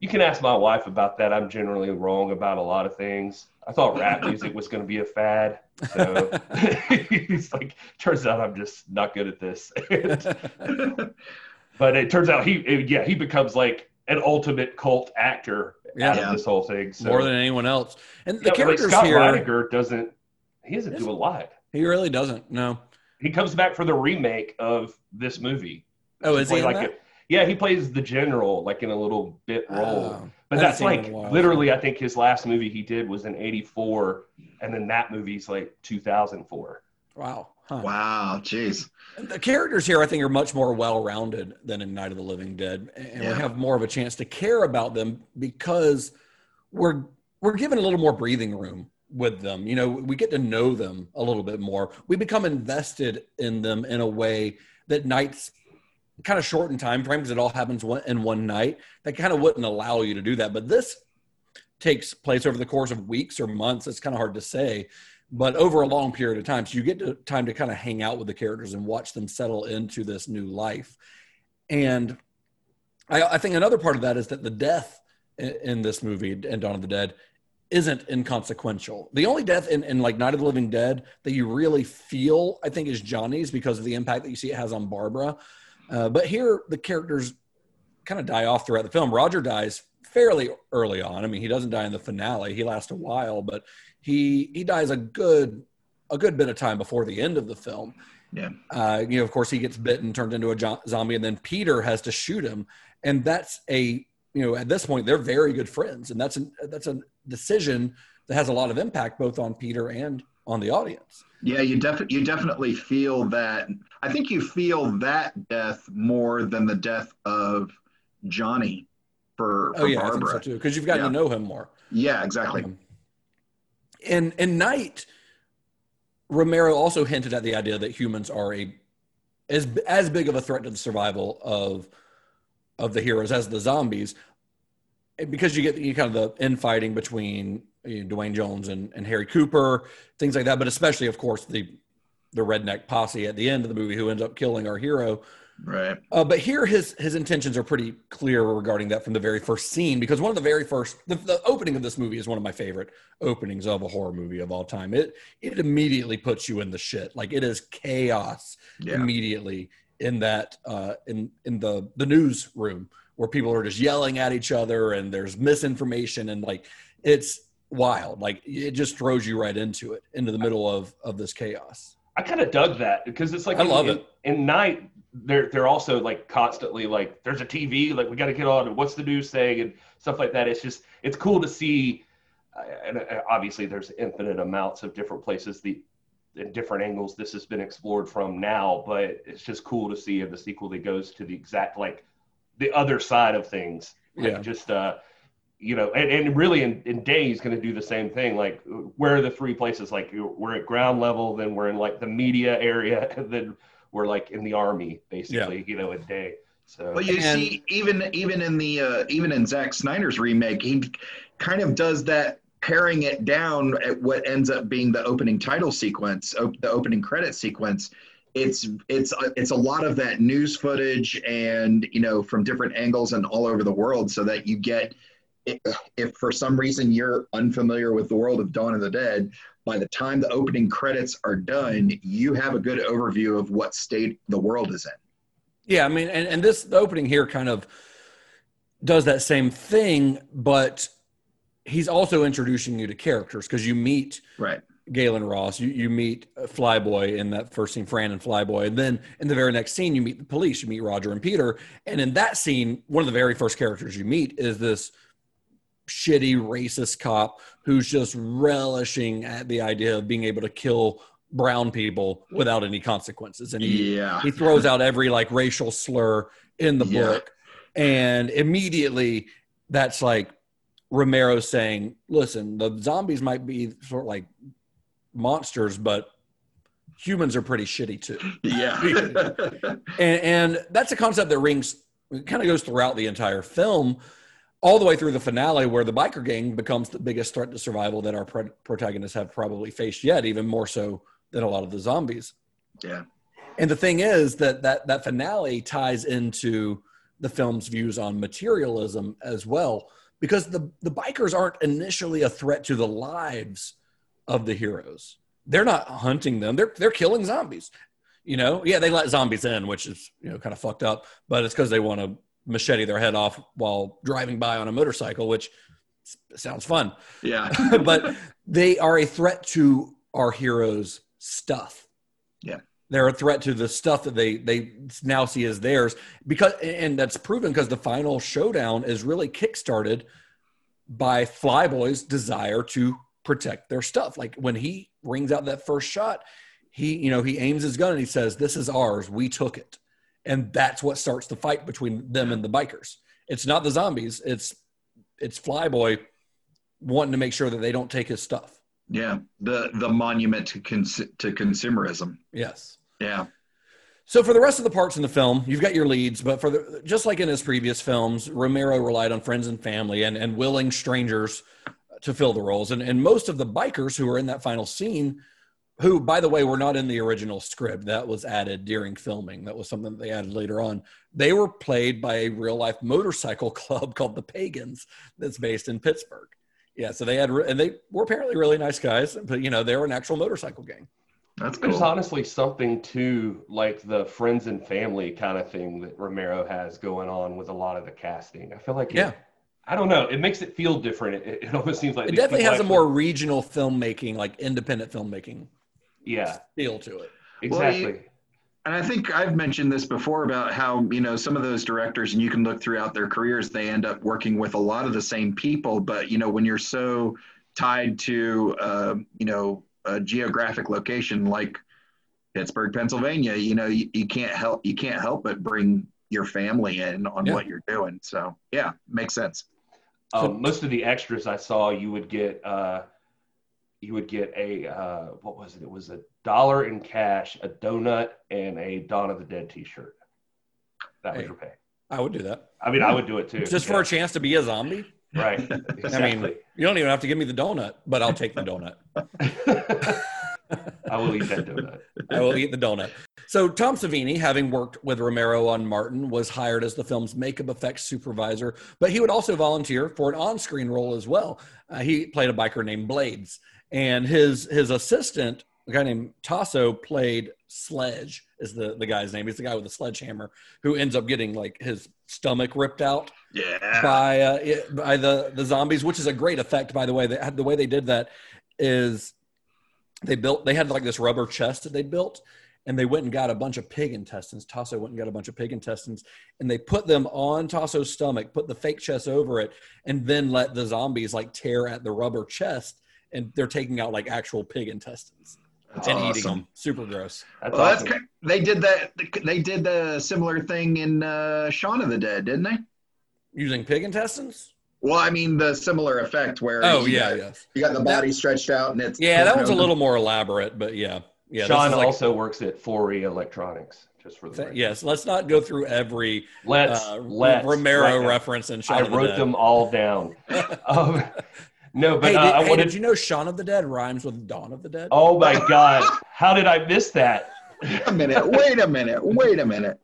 you can ask my wife about that i'm generally wrong about a lot of things i thought rap music was going to be a fad so he's like turns out i'm just not good at this but it turns out he it- yeah he becomes like an ultimate cult actor out of this whole thing so More than anyone else. And the Yeah, but, like, characters Scott here, Reiniger doesn't he doesn't do a lot he really doesn't. No. he comes back for the remake of this movie Oh, To is he in like that? A- yeah he plays the general like in a little bit oh, role Oh, but that's like in a while. literally i think his last movie he did was in 84 and then that movie's like 2004 Wow. time. Wow, jeez. The characters here, I think, are much more well-rounded than in Night of the Living Dead, and Yeah. we have more of a chance to care about them because we're we're given a little more breathing room with them. You know, we get to know them a little bit more. We become invested in them in a way that Night's kind of short in time frame because it all happens one, in one night. That kind of wouldn't allow you to do that, but this takes place over the course of weeks or months. It's kind of hard to say, but over a long period of time. So you get to, time to kind of hang out with the characters and watch them settle into this new life. And I, I think another part of that is that the death in, in this movie, and Dawn of the Dead, isn't inconsequential. The only death in, in like Night of the Living Dead that you really feel, I think, is Johnny's because of the impact that you see it has on Barbara. Uh, but here, the characters kind of die off throughout the film. Roger dies fairly early on. I mean, he doesn't die in the finale. He lasts a while, but he he dies a good a good bit of time before the end of the film. Yeah. Uh, you know, of course, he gets bitten, turned into a zombie, and then Peter has to shoot him, and that's a you know at this point they're very good friends, and that's a that's a decision that has a lot of impact both on Peter and on the audience. Yeah, you definitely you definitely feel that. I think you feel that death more than the death of Johnny for, for Oh yeah, I Barbara. think so too, because you've gotten Yeah. to know him more. Yeah, exactly. Um, in in Night, Romero also hinted at the idea that humans are a as as big of a threat to the survival of of the heroes as the zombies, because you get you kind of the infighting between you know, Duane Jones and, and Harry Cooper, things like that, but especially, of course, the the redneck posse at the end of the movie who ends up killing our hero. Right. Uh, but here, his his intentions are pretty clear regarding that from the very first scene, because one of the very first, the, the opening of this movie is one of my favorite openings of a horror movie of all time. It it immediately puts you in the shit, like it is chaos Yeah. immediately in that uh, in in the the newsroom where people are just yelling at each other and there's misinformation and like it's wild, like it just throws you right into it, into the middle of of this chaos. I kind of dug that because it's like I in- love in, it. In night, they're they're also like constantly like, there's a TV, like we got to get on, and what's the news saying, and stuff like that. It's just it's cool to see, uh, and uh, obviously there's infinite amounts of different places the in different angles this has been explored from now, but it's just cool to see in the sequel that goes to the exact like the other side of things. Like, Yeah. Just uh, you know, and, and really in, in Day, he's going to do the same thing. Like, where are the three places? Like, we're at ground level, then we're in like the media area, and then we're like in the army, basically, you know, in Day. So, Well, you And- see, even even in the uh, even in Zack Snyder's remake, he kind of does that, paring it down at what ends up being the opening title sequence, op- the opening credit sequence. It's it's uh, it's a lot of that news footage, and you know, from different angles and all over the world, so that you get. If, for some reason you're unfamiliar with the world of Dawn of the Dead, by the time the opening credits are done, you have a good overview of what state the world is in. Yeah, I mean, and, and this the opening here kind of does that same thing, but he's also introducing you to characters because you meet Right. Gaylen Ross, you, you meet uh, Flyboy in that first scene, Fran and Flyboy, and then in the very next scene, you meet the police, you meet Roger and Peter, and in that scene, one of the very first characters you meet is this shitty racist cop who's just relishing at the idea of being able to kill brown people without any consequences, and he Yeah. he throws out every like racial slur in the Yeah. book and immediately that's like romero saying listen the zombies might be sort of like monsters but humans are pretty shitty too Yeah. and, and that's a concept that rings kind of goes throughout the entire film all the way through the finale where the biker gang becomes the biggest threat to survival that our pro- protagonists have probably faced yet even more so than a lot of the zombies yeah. and the thing is that that that finale ties into the film's views on materialism as well, because the the bikers aren't initially a threat to the lives of the heroes. They're not hunting them. They're they're killing zombies. You know, yeah, they let zombies in, which is you know kind of fucked up, but it's because they want to machete their head off while driving by on a motorcycle, which sounds fun. Yeah. but they are a threat to our heroes' stuff. Yeah. They're a threat to the stuff that they they now see as theirs because and that's proven because the final showdown is really kickstarted by Flyboy's desire to protect their stuff. Like when he rings out that first shot, he you know he aims his gun and he says, "This is ours. We took it," and that's what starts the fight between them and the bikers. It's not the zombies. It's it's Flyboy wanting to make sure that they don't take his stuff. Yeah, the the monument to cons- to consumerism. Yes. Yeah. So for the rest of the parts in the film, you've got your leads, but for the just like in his previous films, Romero relied on friends and family and, and willing strangers to fill the roles. And and most of the bikers who are in that final scene, who by the way were not in the original script, that was added during filming. That was something that they added later on. They were played by a real life motorcycle club called the Pagans, that's based in Pittsburgh. Yeah, so they had and they were apparently really nice guys, but you know they were an actual motorcycle gang. That's There's cool. honestly something to like the friends and family kind of thing that Romero has going on with a lot of the casting. I feel like, it- Yeah. I don't know, it makes it feel different. It, it almost seems like It definitely people has a more regional filmmaking, like independent filmmaking yeah, feel to it. Well, you- exactly. And I think I've mentioned this before about how, you know, some of those directors, and you can look throughout their careers, they end up working with a lot of the same people. But, you know, when you're so tied to, uh, you know, a geographic location like Pittsburgh, Pennsylvania, you know, you, you can't help, you can't help but bring your family in on Yeah. what you're doing. So, yeah, makes sense. Um, most of the extras I saw, you would get, uh, you would get a uh, what was it? It was a dollar in cash, a donut, and a Dawn of the Dead T-shirt. That was your pay. I would do that. I mean, I would do it too. Just for a chance to be a zombie. right. I Exactly. mean, you don't even have to give me the donut, but I'll take the donut. I will eat that donut. I will eat the donut. So Tom Savini, having worked with Romero on Martin, was hired as the film's makeup effects supervisor, but he would also volunteer for an on-screen role as well. Uh, he played a biker named Blades, and his his assistant, a guy named Taso, played Sledge. Is the the guy's name? He's the guy with the sledgehammer who ends up getting like his stomach ripped out Yeah. by uh, it- by the the zombies, which is a great effect, by the way. They the way they did that is they built they had like this rubber chest that they built, and they went and got a bunch of pig intestines. Taso went and got a bunch of pig intestines, and they put them on Taso's stomach, put the fake chest over it, and then let the zombies like tear at the rubber chest, and they're taking out like actual pig intestines That's and eating them. Super gross. That's Well, that's awesome. ki- they did that. They did the similar thing in uh, Shaun of the Dead, didn't they? Using pig intestines? Well, I mean the similar effect where Oh you yeah, got, yes. you got the body stretched out and it's Yeah, that one's a little more elaborate, but yeah, yeah. this Shaun like- also works at Foree Electronics, just for the Th- Yes, let's not go through every Let's uh, let's Romero right reference and I Shaun of the wrote them all down. um, no, but hey, uh, did, I hey, wanted. did you know Shaun of the Dead rhymes with Dawn of the Dead? Oh my God! How did I miss that? Wait a minute. Wait a minute. Wait a minute.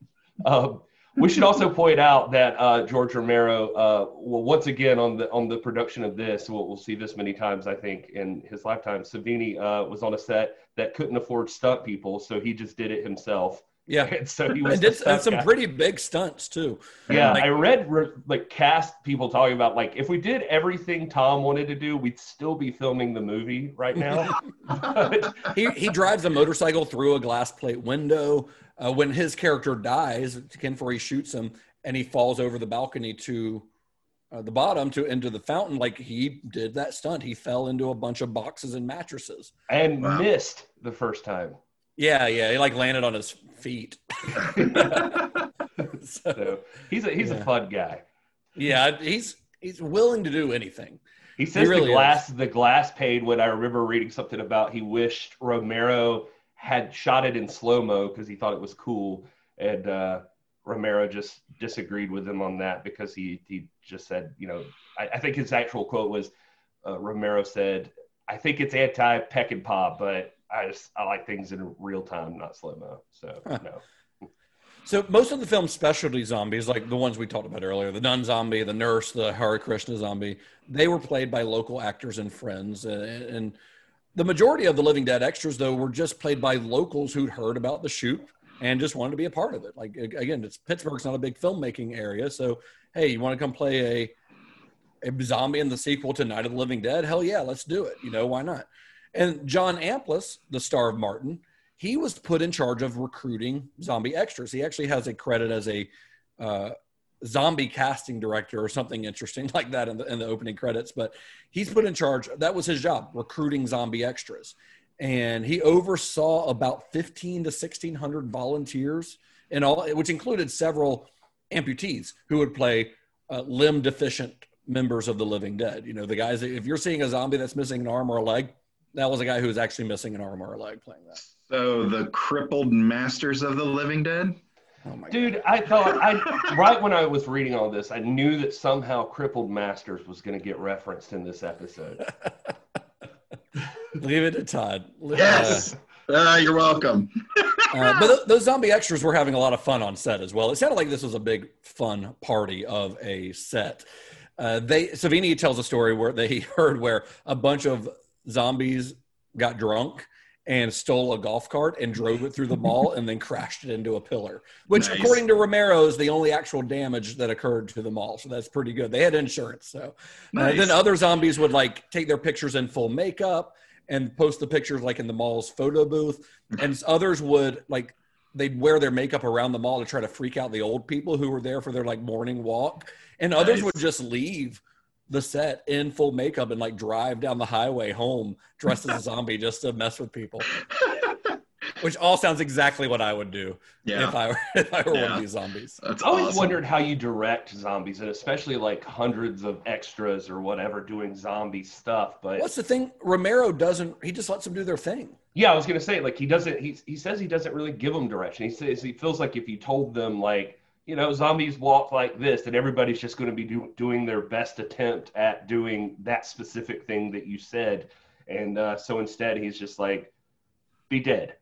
Um, we should also point out that uh, George Romero, uh, well, once again on the on the production of this, we'll, we'll see this many times, I think, in his lifetime. Savini uh, was on a set that couldn't afford stunt people, so he just did it himself. Yeah, And so he was and the did and some guy. pretty big stunts too. Yeah, Like- I read re- like cast people talking about like if we did everything Tom wanted to do, we'd still be filming the movie right now. He he drives a motorcycle through a glass plate window. Uh, when his character dies, Ken Foree shoots him, and he falls over the balcony to uh, the bottom to into the fountain. Like he did that stunt. He fell into a bunch of boxes and mattresses. and Wow. missed the first time. Yeah, yeah. He like landed on his feet. so, So he's a he's Yeah. a fun guy. yeah, he's he's willing to do anything. He says really the glass the glass paid when I remember reading something about he wished Romero had shot it in slow mo because he thought it was cool, and uh, Romero just disagreed with him on that because he he just said you know I, I think his actual quote was uh, Romero said I think it's anti Peckinpah, but I just I like things in real time, not slow mo. So no. So most of the film's specialty zombies, like the ones we talked about earlier, the nun zombie, the nurse, the Hare Krishna zombie, they were played by local actors and friends. And, and the majority of the Living Dead extras, though, were just played by locals who'd heard about the shoot and just wanted to be a part of it. Like again, it's Pittsburgh's not a big filmmaking area, so hey, you want to come play a a zombie in the sequel to Night of the Living Dead? Hell yeah, let's do it. You know why not? And John Amplas, the star of Martin, he was put in charge of recruiting zombie extras. He actually has a credit as a uh, zombie casting director or something interesting like that in the, in the opening credits. But he's put in charge. That was his job, recruiting zombie extras. and he oversaw about 15 to 1600 volunteers in all, which included several amputees who would play uh, limb deficient members of the living dead. You know, the guys, if you're seeing a zombie that's missing an arm or a leg, that was a guy who was actually missing an arm or a leg playing that. So the crippled masters of the living dead. Oh my Dude, I thought I right when I was reading all this, I knew that somehow crippled masters was going to get referenced in this episode. Leave it to Todd. Yes. Uh, you're welcome. Uh, but th- those zombie extras were having a lot of fun on set as well. It sounded like this was a big fun party of a set. Uh, they Savini tells a story where they heard where a bunch of zombies got drunk and stole a golf cart and drove it through the mall and then crashed it into a pillar, which, Nice. according to Romero, is the only actual damage that occurred to the mall. So that's pretty good. They had insurance. So uh, then other zombies would like take their pictures in full makeup and post the pictures like in the mall's photo booth, and others would like they'd wear their makeup around the mall to try to freak out the old people who were there for their like morning walk, and others Nice. would just leave the set in full makeup and like drive down the highway home dressed as a zombie just to mess with people. Which all sounds exactly what I would do Yeah. if I were if I were one of these zombies. That's I always awesome. wondered how you direct zombies, and especially like hundreds of extras or whatever doing zombie stuff. But What's the thing? Romero doesn't. He just lets them do their thing. yeah, I was gonna say like he doesn't. He he says he doesn't really give them direction. He says he feels like if you told them like you know zombies walk like this, then everybody's just going to be do, doing their best attempt at doing that specific thing that you said. And uh, so instead, he's just like, be dead.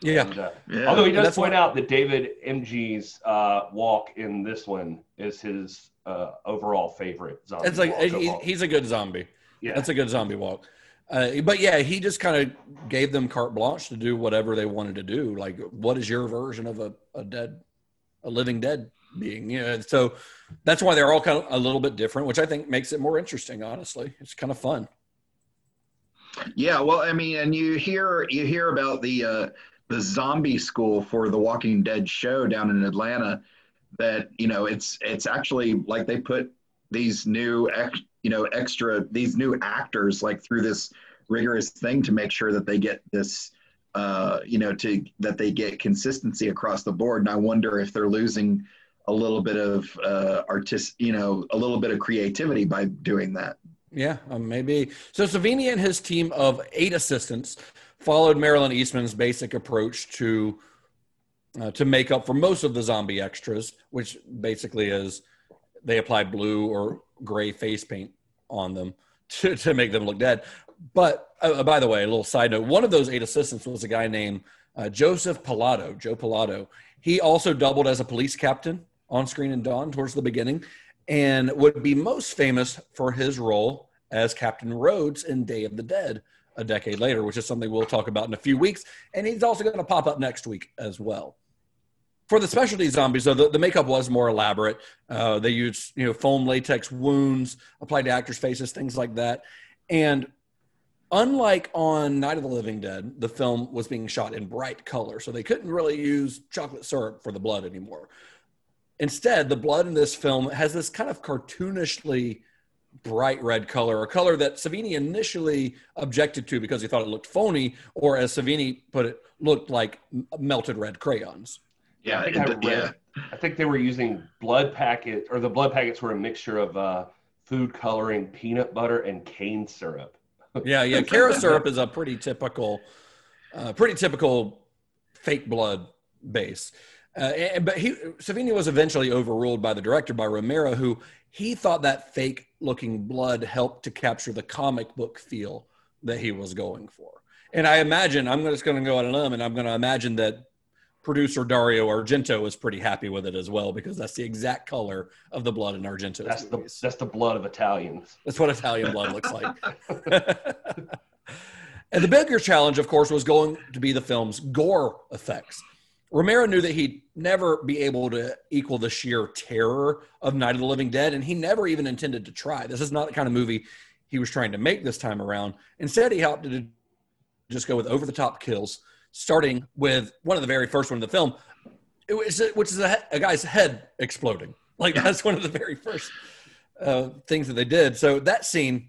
Yeah. And, uh, Yeah. Although he does point what- out that David Emge's uh, walk in this one is his uh, overall favorite zombie. It's like walk he, he's a good zombie. yeah. That's a good zombie walk. Uh, but yeah, he just kind of gave them carte blanche to do whatever they wanted to do. Like, what is your version of a, a dead, a living dead being? Yeah. and so that's why they're all kind of a little bit different, which I think makes it more interesting. Honestly, it's kind of fun. Yeah, well, I mean, and you hear you hear about the uh, the zombie school for the Walking Dead show down in Atlanta. That you know, it's it's actually like they put these new ex, you know extra these new actors like through this rigorous thing to make sure that they get this uh, you know to that they get consistency across the board. And I wonder if they're losing a little bit of uh, artist, you know, a little bit of creativity by doing that. Yeah, um, maybe. So Savini and his team of eight assistants followed Marilyn Eastman's basic approach to uh, to make up for most of the zombie extras, which basically is they apply blue or gray face paint on them to, to make them look dead. But uh, by the way, a little side note: one of those eight assistants was a guy named uh, Joseph Pilato. Joe Pilato. He also doubled as a police captain on screen in Dawn towards the beginning, and would be most famous for his role as Captain Rhodes in Day of the Dead a decade later, which is something we'll talk about in a few weeks. And he's also going to pop up next week as well. For the specialty zombies, though, the, the makeup was more elaborate. Uh, they used, you know, foam latex wounds applied to actors' faces, things like that. And unlike on Night of the Living Dead, the film was being shot in bright color, so they couldn't really use chocolate syrup for the blood anymore. Instead, the blood in this film has this kind of cartoonishly bright red color, a color that Savini initially objected to because he thought it looked phony, or as Savini put it, looked like m- melted red crayons. Yeah, I think it I, d- read, I think they were using blood packet, or the blood packets were a mixture of uh, food coloring, peanut butter, and cane syrup. Yeah, yeah. Karo syrup is a pretty typical, uh, pretty typical fake blood base. Uh, and, but he Savini was eventually overruled by the director by Romero, who he thought that fake looking blood helped to capture the comic book feel that he was going for. And I imagine I'm just going to go on a limb, and I'm going to imagine that producer Dario Argento was pretty happy with it as well because that's the exact color of the blood in Argento's That's the movies. that's the blood of Italians. That's what Italian blood looks like. and the bigger challenge, of course, was going to be the film's gore effects. Romero knew that he'd never be able to equal the sheer terror of Night of the Living Dead, and he never even intended to try. This is not the kind of movie he was trying to make this time around. Instead, he opted to just go with over the top kills, starting with one of the very first one in the film, it was, which is a, a guy's head exploding. Like that's one of the very first uh, things that they did. So that scene,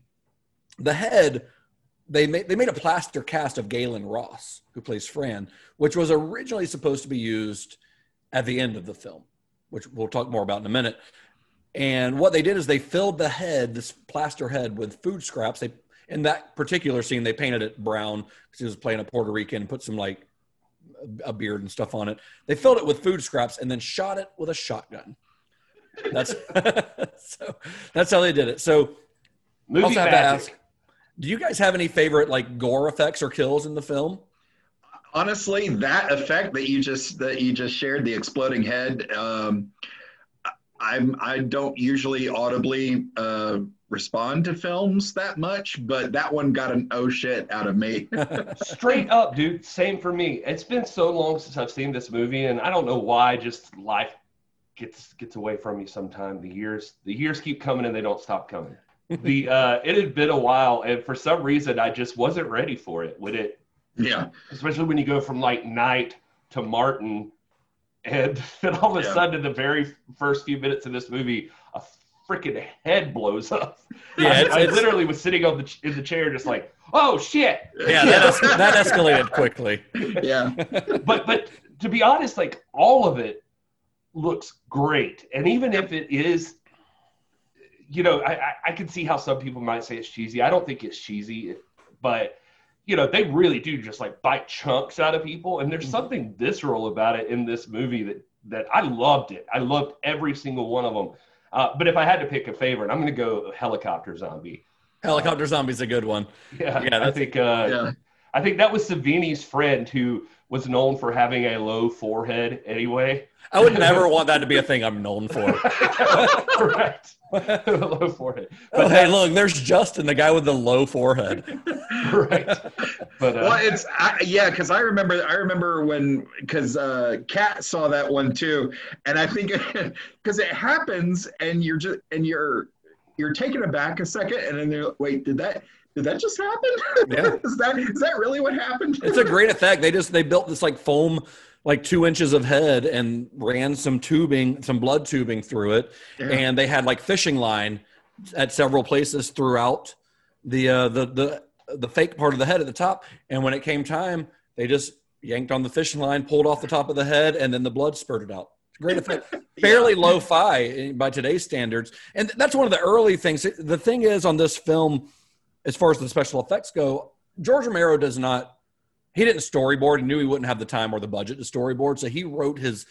the head they made they made a plaster cast of Gaylen Ross, who plays Fran, which was originally supposed to be used at the end of the film, which we'll talk more about in a minute. And what they did is they filled the head, this plaster head, with food scraps. They in that particular scene they painted it brown because he was playing a Puerto Rican and put some like a beard and stuff on it. They filled it with food scraps and then shot it with a shotgun. That's so that's how they did it. So Movie also have to ask, do you guys have any favorite like gore effects or kills in the film? honestly that effect that you just that you just shared the exploding head um I- i'm i don't usually audibly uh respond to films that much but that one got an oh shit out of me Straight up, dude. Same for me. It's been so long since I've seen this movie, and I don't know why. Just life gets gets away from you sometime. The years the years keep coming and they don't stop coming. the uh, it had been a while, and for some reason I just wasn't ready for it. When it, yeah especially when you go from like Night to Martin, and then all of a Yeah. sudden in the very first few minutes of this movie, a freaking head blows up. Yeah, I, it's- I it's- literally was sitting on the ch- in the chair, just like, oh shit. Yeah, that, es- that escalated quickly. yeah but but to be honest, like all of it looks great, and even if it is, you know, I I, I can see how some people might say it's cheesy. I don't think it's cheesy, but you know, they really do just like bite chunks out of people, and there's mm-hmm. something visceral about it in this movie that that I loved it. I loved every single one of them. Uh, but if I had to pick a favorite, I'm going to go helicopter zombie. Helicopter zombie's a good one. Yeah, Yeah, I think uh, yeah I think that was Savini's friend who was known for having a low forehead anyway. I would never want that to be a thing I'm known for. Correct. low forehead. Oh, hey, look, there's Justin, the guy with the low forehead. right. But uh, well it's I, yeah because i remember i remember when because uh kat saw that one too and i think because it happens and you're just and you're you're taken aback a second and then they're wait did that did that just happen Yeah. is that is that really what happened It's a great effect. They just they built this like foam, like two inches of head, and ran some tubing, some blood tubing through it, Yeah. and they had like fishing line at several places throughout the uh, the the the fake part of the head at the top. And when it came time, they just yanked on the fishing line, pulled off the top of the head, and then the blood spurted out. Great effect. Fairly low-fi by today's standards, and that's one of the early things. The thing is on this film, as far as the special effects go, George Romero does not. He didn't storyboard. He knew he wouldn't have the time or the budget to storyboard, so he wrote his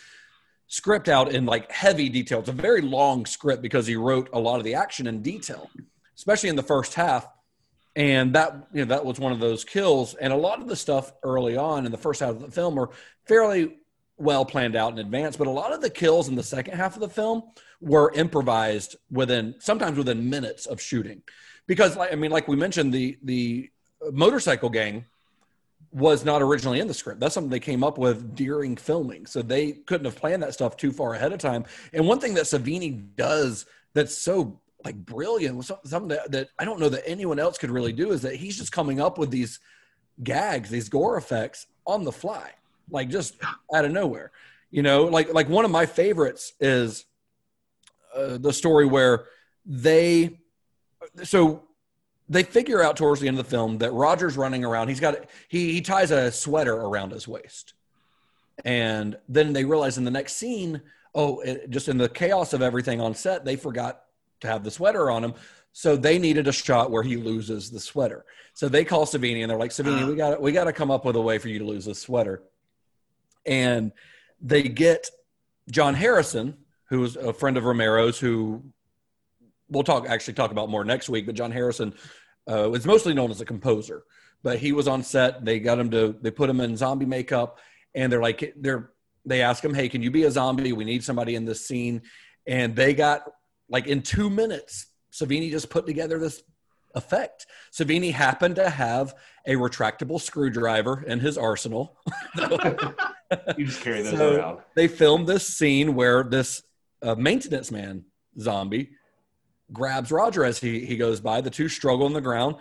script out in like heavy detail. It's a very long script because he wrote a lot of the action in detail, especially in the first half. And that you know that was one of those kills. And a lot of the stuff early on in the first half of the film are fairly well planned out in advance. But a lot of the kills in the second half of the film were improvised within sometimes within minutes of shooting, because like I mean, like we mentioned, the the motorcycle gang was not originally in the script. That's something they came up with during filming. So they couldn't have planned that stuff too far ahead of time. And one thing that Savini does that's so like brilliant, some- something that, that I don't know that anyone else could really do is that he's just coming up with these gags, these gore effects on the fly, like just out of nowhere. You know, like like one of my favorites is uh, the story where they so they figure out towards the end of the film that Roger's running around. He's got he he ties a sweater around his waist, and then they realize in the next scene, oh, it, just in the chaos of everything on set, they forgot to have the sweater on him. So they needed a shot where he loses the sweater. So they call Savini and they're like, Savini, we got we got to come up with a way for you to lose this sweater. And they get John Harrison, who was a friend of Romero's, who we'll talk actually talk about more next week. But John Harrison uh, was mostly known as a composer, but he was on set. They got him to they put him in zombie makeup, and they're like they're they ask him, hey, can you be a zombie? We need somebody in this scene, and they got like in two minutes. Savini just put together this effect. Savini happened to have a retractable screwdriver in his arsenal. you just carry those So around. they filmed this scene where this uh, maintenance man zombie grabs Roger as he he goes by. The two struggle on the ground.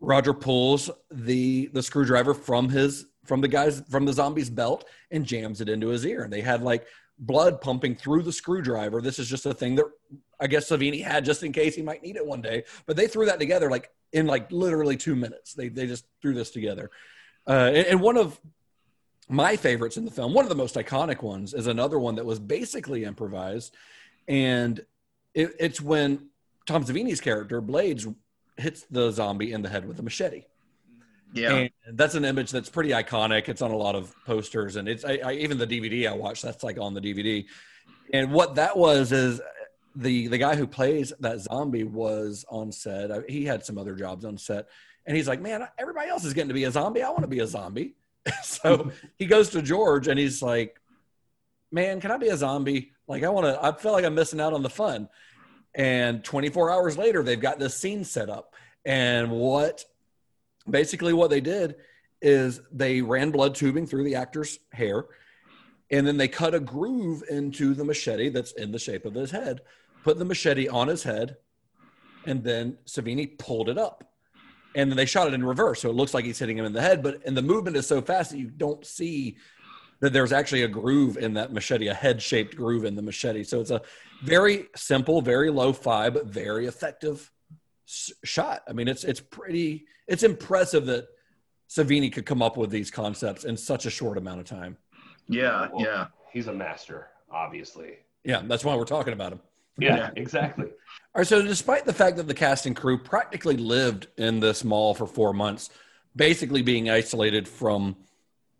Roger pulls the the screwdriver from his from the guy's from the zombie's belt and jams it into his ear. And they had like blood pumping through the screwdriver. This is just a thing that I guess Savini had just in case he might need it one day. But they threw that together like in like literally two minutes. They they just threw this together. Uh, and, and one of my favorites in the film, one of the most iconic ones, is another one that was basically improvised, and it, it's when Tom Savini's character Blades hits the zombie in the head with a machete. Yeah. And that's an image that's pretty iconic. It's on a lot of posters, and it's I, I, even the DVD I watched. That's like on the DVD. And what that was is the the guy who plays that zombie was on set. I- He had some other jobs on set, and he's like, "Man, everybody else is getting to be a zombie. I want to be a zombie." so mm-hmm. he goes to George, and he's like, "Man, can I be a zombie? Like, I want to. I feel like I'm missing out on the fun." And 24 hours later, they've got this scene set up, and what basically what they did is they ran blood tubing through the actor's hair and then they cut a groove into the machete that's in the shape of his head put the machete on his head and then savini pulled it up. And then they shot it in reverse so it looks like he's hitting him in the head but and the movement is so fast that you don't see that there's actually a groove in that machete a head shaped groove in the machete. So it's a very simple very low fi but very effective s- shot. I mean it's it's pretty it's impressive that savini could come up with these concepts in such a short amount of time. Yeah, Well, yeah. He's a master, obviously. yeah that's why we're talking about him Yeah, exactly. All right, so despite the fact that the cast and crew practically lived in this mall for four months, basically being isolated from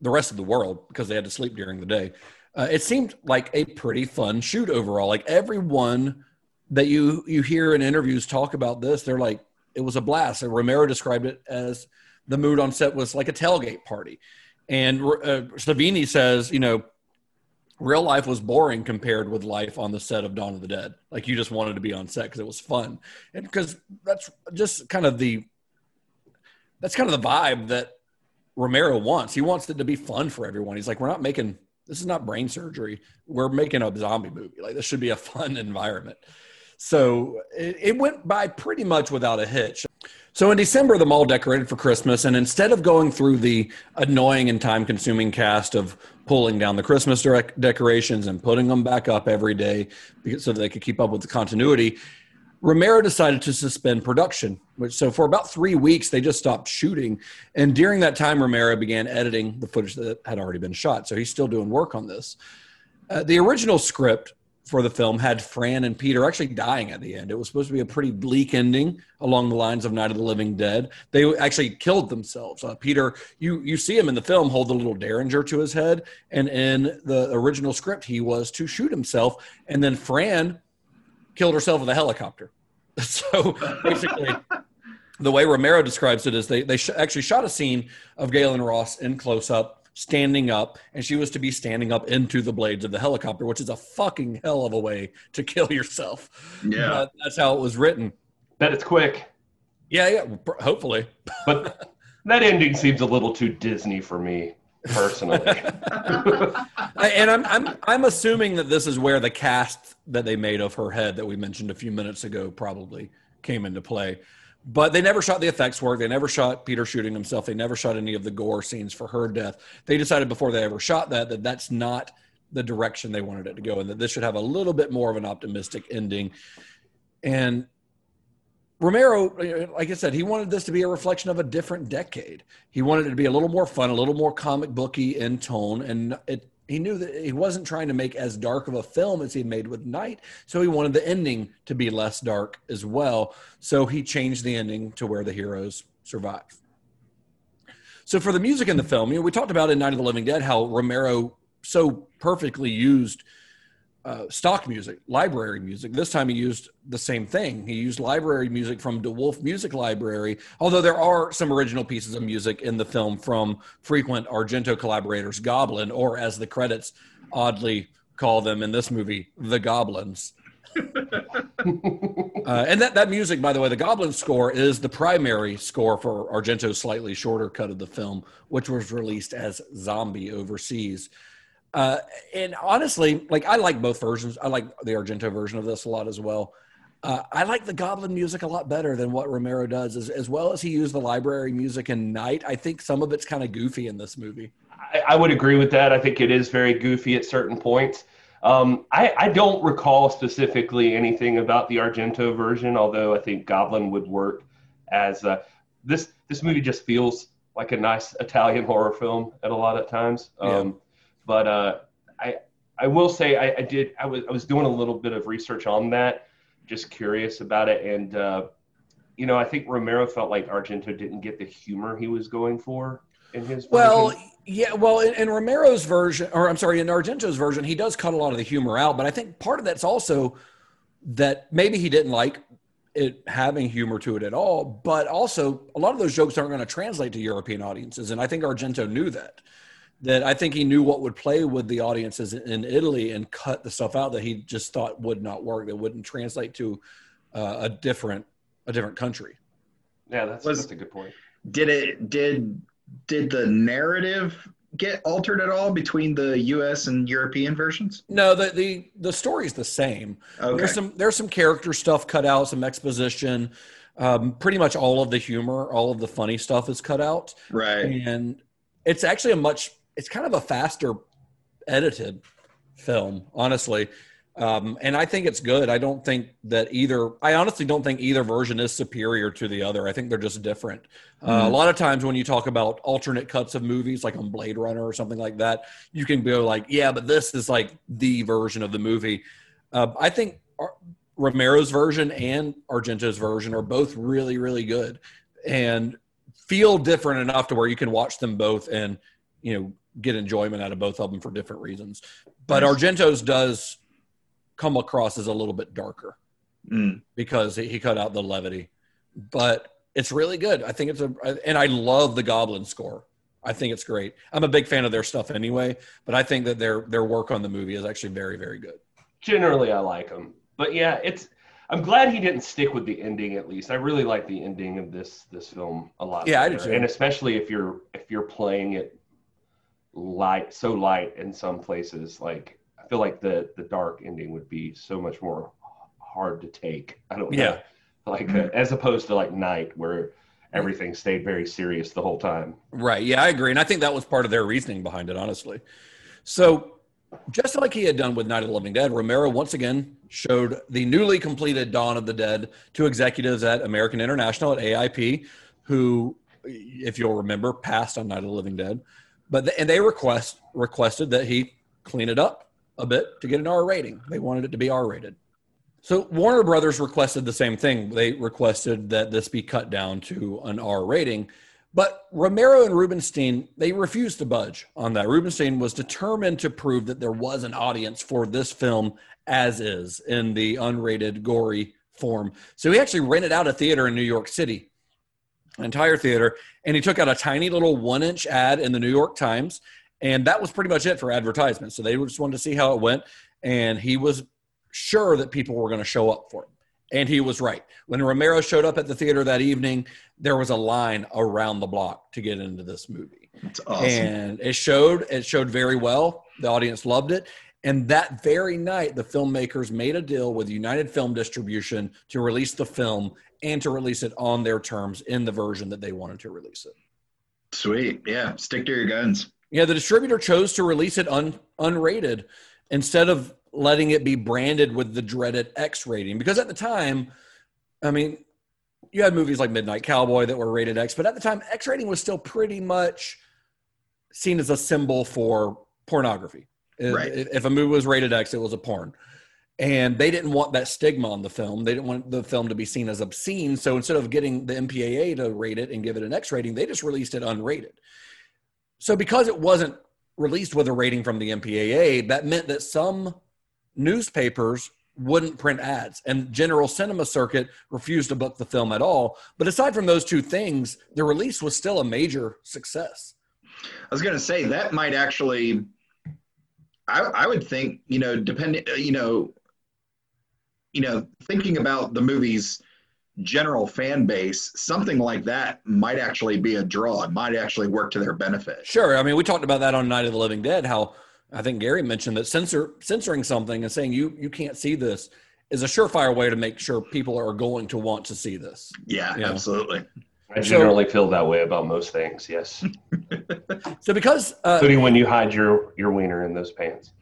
the rest of the world because they had to sleep during the day, uh, it seemed like a pretty fun shoot overall. Like everyone that you you hear in interviews talk about this, they're like, it was a blast. And Romero described it as the mood on set was like a tailgate party, and uh, Savini says, you know, real life was boring compared with life on the set of Dawn of the Dead. Like you just wanted to be on set because it was fun, and because that's just kind of the that's kind of the vibe that Romero wants. He wants it to be fun for everyone. He's like, we're not making this is not brain surgery. We're making a zombie movie. Like this should be a fun environment. So it, it went by pretty much without a hitch. So in December, the mall decorated for Christmas, and instead of going through the annoying and time-consuming cast of pulling down the Christmas decorations and putting them back up every day so they could keep up with the continuity, Romero decided to suspend production. Which so for about three weeks they just stopped shooting, and during that time Romero began editing the footage that had already been shot. So he's still doing work on this. Uh, the original script for the film had Fran and Peter actually dying at the end. It was supposed to be a pretty bleak ending along the lines of Night of the Living Dead. They actually killed themselves. Uh, Peter, you you see him in the film hold the little derringer to his head, and in the original script he was to shoot himself, and then Fran killed herself with a helicopter. So basically, the way Romero describes it is they they sh- actually shot a scene of Gaylen Ross in close up, standing up, and she was to be standing up into the blades of the helicopter, which is a fucking hell of a way to kill yourself. Yeah. Uh, that's how it was written. Bet it's quick, Yeah, yeah. Hopefully, but that ending seems a little too Disney for me personally. And I'm I'm I'm assuming that this is where the cast that they made of her head that we mentioned a few minutes ago probably came into play. But they never shot the effects work. They never shot Peter shooting himself. They never shot any of the gore scenes for her death. They decided before they ever shot that that that's not the direction they wanted it to go, and that this should have a little bit more of an optimistic ending. And Romero, like I said, he wanted this to be a reflection of a different decade. He wanted it to be a little more fun, a little more comic booky in tone, and it, he knew that he wasn't trying to make as dark of a film as he made with Night. So he wanted the ending to be less dark as well. So he changed the ending to where the heroes survive. So for the music in the film, you know, we talked about in Night of the Living Dead how Romero so perfectly used uh, stock music, library music. This time he used the same thing. He used library music from De Wolfe Music Library, although there are some original pieces of music in the film from frequent Argento collaborators, Goblin, or as the credits oddly call them in this movie, the Goblins. Uh, and that, that music, by the way, the Goblin score is the primary score for Argento's slightly shorter cut of the film, which was released as Zombie overseas. Uh, and honestly, like I like both versions. I like the Argento version of this a lot as well. Uh, I like the Goblin music a lot better than what Romero does, as, as well as he used the library music in Night. I think some of it's kind of goofy in this movie. I, I would agree with that. I think it is very goofy at certain points. Um, I, I don't recall specifically anything about the Argento version, although I think Goblin would work as uh, this. This movie just feels like a nice Italian horror film at a lot of times. Um, But uh, I I will say I, I did I was I was doing a little bit of research on that, just curious about it, and uh, you know I think Romero felt like Argento didn't get the humor he was going for in his. Well, version. yeah, well, in, in Romero's version, or I'm sorry, in Argento's version, he does cut a lot of the humor out, but I think part of that's also that maybe he didn't like it having humor to it at all, but also a lot of those jokes aren't going to translate to European audiences, and I think Argento knew that. That I think he knew what would play with the audiences in Italy and cut the stuff out that he just thought would not work, that wouldn't translate to uh, a different a different country. yeah, that's, Was- that's a good point. Did it did did the narrative get altered at all between the U.S. and European versions? No, the the the story's the same. Okay. There's some there's some character stuff cut out, some exposition. Um, pretty much all of the humor, all of the funny stuff is cut out, Right. and it's actually a much it's kind of a faster edited film, honestly. Um, and I think it's good. I don't think that either. I honestly don't think either version is superior to the other. I think they're just different. Uh, a lot of times when you talk about alternate cuts of movies, like on Blade Runner or something like that, you can go like, "Yeah, but this is like the version of the movie." Uh, I think Ar- Romero's version and Argento's version are both really, really good, and feel different enough to where you can watch them both and you know get enjoyment out of both of them for different reasons. But. Argento's does come across as a little bit darker Mm. because he cut out the levity. But it's really good. I think it's a, and I love the Goblin score. I think it's great. I'm a big fan of their stuff anyway, but I think that their their work on the movie is actually very very good. generally I like them, But yeah, it's I'm glad he didn't stick with the ending at least. I really like the ending of this this film a lot. Yeah, I do too. And especially if you're if you're playing it light so light in some places like I feel like the the dark ending would be so much more hard to take. I don't know. Yeah. Like uh, as opposed to like night where everything stayed very serious the whole time. Right. Yeah, I agree. And I think that was part of their reasoning behind it, honestly. So, just like he had done with Night of the Living Dead, Romero once again showed the newly completed Dawn of the Dead to executives at American International at AIP, who, if you'll remember, passed on Night of the Living Dead. But and they request requested that he clean it up a bit to get an R rating. They wanted it to be R rated. So Warner Brothers requested the same thing. They requested that this be cut down to an R rating. But Romero and Rubinstein, they refused to budge on that. Rubinstein was determined to prove that there was an audience for this film as is in the unrated, gory form. So he actually rented out a theater in New York City, entire theater, and he took out a tiny little one inch ad in the New York Times. And that was pretty much it for advertisement. So they just wanted to see how it went. And he was sure that people were going to show up for him. And he was right. When Romero showed up at the theater that evening, there was a line around the block to get into this movie. Awesome. And it showed, it showed very well. The audience loved it. And that very night, the filmmakers made a deal with United Film Distribution to release the film and to release it on their terms in the version that they wanted to release it. Sweet. Yeah. Stick to your guns. Yeah, the distributor chose to release it un, unrated instead of letting it be branded with the dreaded X rating. Because at the time, I mean, you had movies like Midnight Cowboy that were rated X, but at the time, X rating was still pretty much seen as a symbol for pornography. If- Right. If a movie was rated X, it was a porn. And they didn't want that stigma on the film. They didn't want the film to be seen as obscene. So instead of getting the MPAA to rate it and give it an X rating, they just released it unrated. So because it wasn't released with a rating from the MPAA, that meant that some newspapers wouldn't print ads and General Cinema Circuit refused to book the film at all. But aside from those two things, the release was still a major success. I was going to say that might actually, I, I would think, you know, depending, you know, you know, thinking about the movie's general fan base, something like that might actually be a draw. It might actually work to their benefit. Sure. I mean, we talked about that on Night of the Living Dead, how I think Gary mentioned that censor censoring something and saying you you can't see this is a surefire way to make sure people are going to want to see this. Yeah, Yeah. absolutely. I So- generally feel that way about most things, yes. So because uh, Including when you hide your, your wiener in those pants.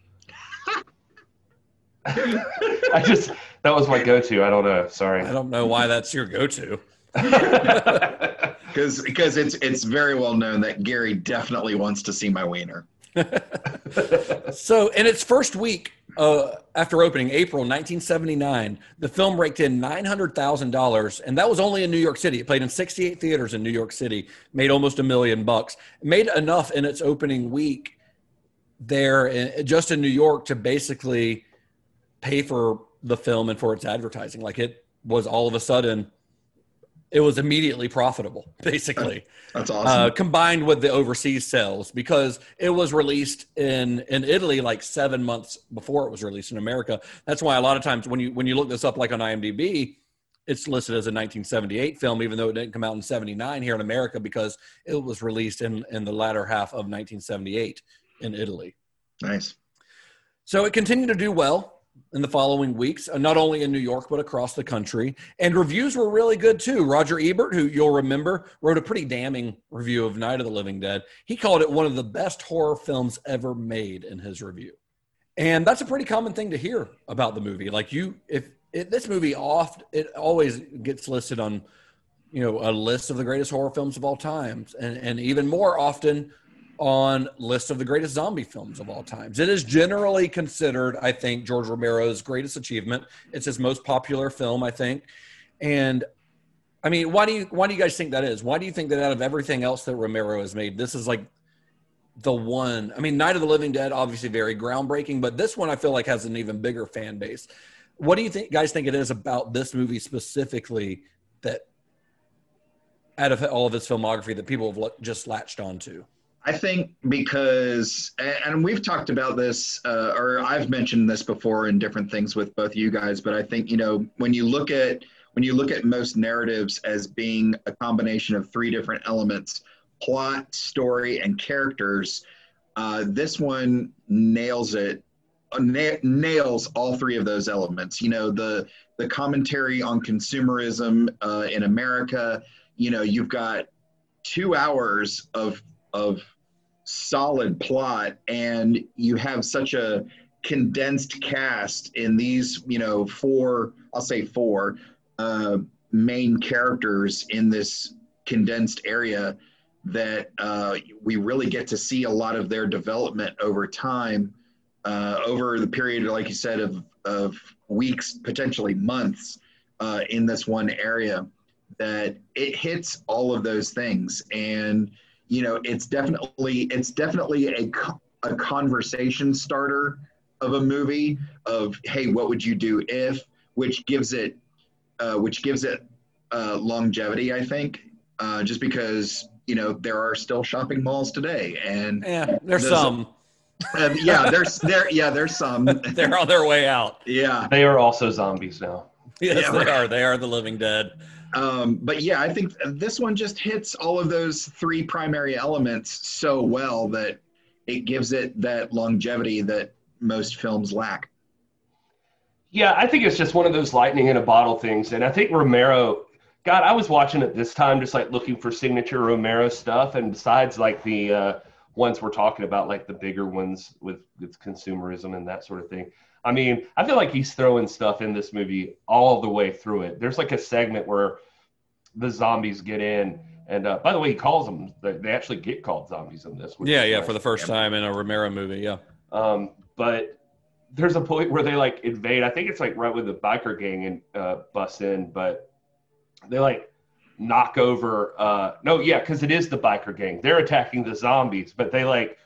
I just that was my go-to. I don't know. Sorry. I don't know why that's your go-to. Because because it's it's very well known that Gary definitely wants to see my wiener. So, in its first week uh, after opening, April 1979, the film raked in $900,000, and that was only in New York City. It played in 68 theaters in New York City, made almost a million bucks. It made enough in its opening week there, in, just in New York, to basically pay for the film and for its advertising. Like it was all of a sudden, it was immediately profitable, basically. That's Uh, awesome. combined with the overseas sales because it was released in in Italy like seven months before it was released in America. That's why a lot of times when you when you look this up like on IMDb, it's listed as a 1978 film, even though it didn't come out in 79 here in America because it was released in in the latter half of 1978 in Italy. nice. So it continued to do well in the following weeks, uh, not only in New York, but across the country. And reviews were really good too. Roger Ebert, who you'll remember, wrote a pretty damning review of Night of the Living Dead. He called it one of the best horror films ever made in his review. And that's a pretty common thing to hear about the movie. Like you, if it, this movie oft, it always gets listed on, you know, a list of the greatest horror films of all times, and and even more often on list of the greatest zombie films of all times. It is generally considered, I think, George Romero's greatest achievement. It's his most popular film, I think. And I mean, why do you why do you guys think that is? Why do you think that out of everything else that Romero has made, this is like the one? I mean, Night of the Living Dead, obviously very groundbreaking, but this one I feel like has an even bigger fan base. What do you think, guys? Think it is about this movie specifically that, out of all of his filmography, that people have just latched onto? I think because, and we've talked about this, uh, or I've mentioned this before in different things with both you guys, but I think you know when you look at when you look at most narratives as being a combination of three different elements: plot, story, and characters. Uh, this one nails it, uh, na- nails all three of those elements. You know the the commentary on consumerism uh, in America. You know you've got two hours of of solid plot and you have such a condensed cast in these you know four i'll say four uh, main characters in this condensed area that uh, we really get to see a lot of their development over time uh, over the period like you said of, of weeks potentially months uh, in this one area that it hits all of those things. And you know it's definitely it's definitely a, a conversation starter of a movie of hey what would you do if which gives it uh, which gives it uh, longevity i think uh, just because you know there are still shopping malls today and Yeah, there's some. uh, yeah there's there yeah there's some They're on their way out. yeah They are also zombies now. Yes, Yeah, they right. are. They are the living dead. Um, but yeah, I think this one just hits all of those three primary elements so well that it gives it that longevity that most films lack. Yeah, I think it's just one of those lightning in a bottle things. And I think Romero, God, I was watching it this time, just like looking for signature Romero stuff. And besides, like the uh, ones we're talking about, like the bigger ones with, with consumerism and that sort of thing. I mean, I feel like he's throwing stuff in this movie all the way through it. There's like a segment where the zombies get in. And uh, by the way, he calls them, they actually get called zombies in this. which Yeah, yeah, nice. for the first time in a Romero movie. Yeah. Um, but there's a point where they like invade. I think it's like right when the biker gang and uh, busts in, but they like knock over. Uh, no, yeah, because it is the biker gang. They're attacking the zombies, but they like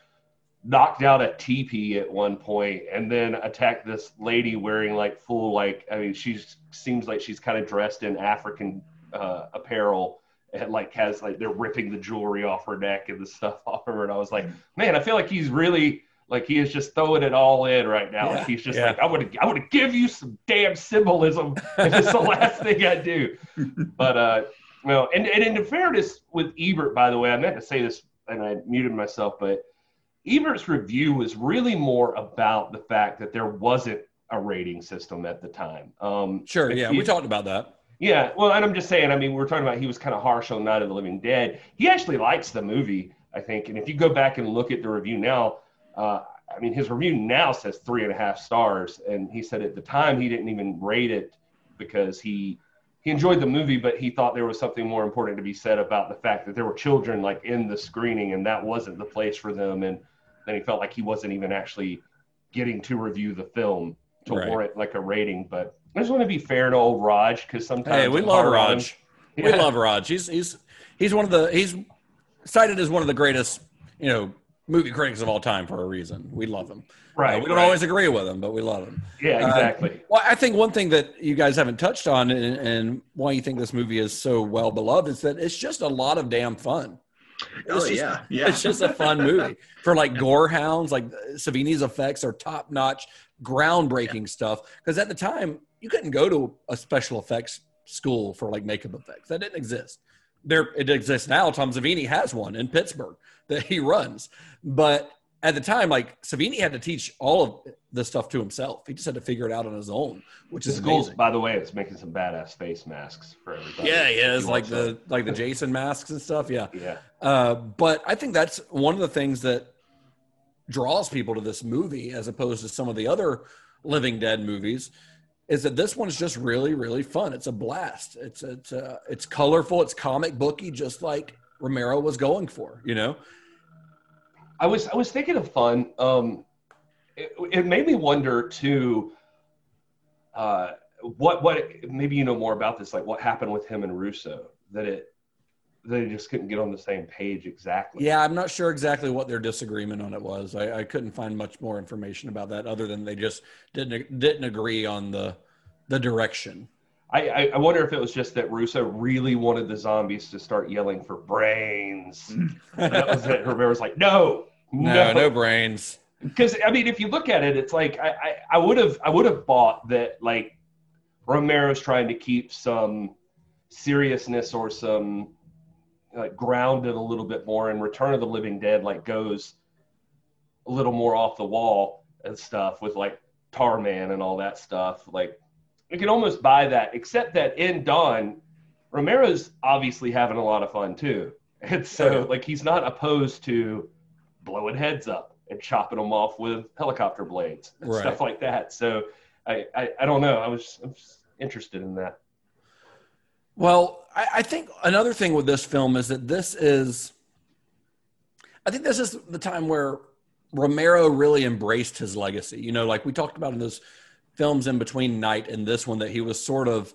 knocked out a teepee at one point and then attacked this lady wearing like full like I mean she seems like she's kind of dressed in African uh, apparel and like has like they're ripping the jewelry off her neck and the stuff off her and I was like man I feel like he's really like he is just throwing it all in right now Yeah, like he's just yeah. like I would I would give you some damn symbolism if it's the last thing I do but uh well and, and in fairness with Ebert by the way I meant to say this and I muted myself but Ebert's review was really more about the fact that there wasn't a rating system at the time. Um, Sure. Yeah, you- we talked about that. Yeah, well, and I'm just saying. I mean, we we're talking about he was kind of harsh on Night of the Living Dead. He actually likes the movie, I think. And if you go back and look at the review now, uh, I mean, his review now says three and a half stars, and he said at the time he didn't even rate it because he he enjoyed the movie, but he thought there was something more important to be said about the fact that there were children like in the screening, and that wasn't the place for them. And then he felt like he wasn't even actually getting to review the film to Right. warrant like a rating. But I just want to be fair to old Raj because sometimes Hey, we love hard on him. Raj. We love Raj. He's he's he's one of the he's cited as one of the greatest, you know, movie critics of all time for a reason. We love him. Right, Uh, we don't right. always agree with him, but we love him. Yeah, Uh, exactly. well, I think one thing that you guys haven't touched on and, and why you think this movie is so well beloved is that it's just a lot of damn fun. Oh, just- yeah, yeah. It's just a fun movie for like gore hounds. Like Savini's effects are top notch, groundbreaking stuff. Because at the time, you couldn't go to a special effects school for like makeup effects. That didn't exist. There, it exists now. Tom Savini has one in Pittsburgh that he runs, but at the time, like Savini had to teach all of the stuff to himself. He just had to figure it out on his own, which is school's, amazing. by the way, it's making some badass face masks for everybody. Yeah, yeah, it's like the like the Jason masks and stuff. Yeah, Yeah. Uh, but I think that's one of the things that draws people to this movie, as opposed to some of the other Living Dead movies, is that this one's just really, really fun. It's a blast. It's it's uh, it's colorful. It's comic booky, just like Romero was going for. You know. I was I was thinking of fun. Um, it, it made me wonder too. Uh, what what maybe you know more about this? Like what happened with him and Russo? That it they just couldn't get on the same page exactly. Yeah, I'm not sure exactly what their disagreement on it was. I, I couldn't find much more information about that, other than they just didn't didn't agree on the the direction. I, I I wonder if it was just that Russo really wanted the zombies to start yelling for brains. that was it. Romero's like, no, No, no brains. because I mean, if you look at it, it's like I, I, I would have I would have bought that like Romero's trying to keep some seriousness or some like grounded a little bit more, and Return of the Living Dead like goes a little more off the wall and stuff with like Tarman and all that stuff. Like you can almost buy that, except that in Dawn, Romero's obviously having a lot of fun too, and so like he's not opposed to blowing heads up and chopping them off with helicopter blades and Right. stuff like that. So I, I, I don't know. I was, I was interested in that. Well, I, I think another thing with this film is that this is, I think this is the time where Romero really embraced his legacy. You know, like we talked about in those films in between Night and this one, that he was sort of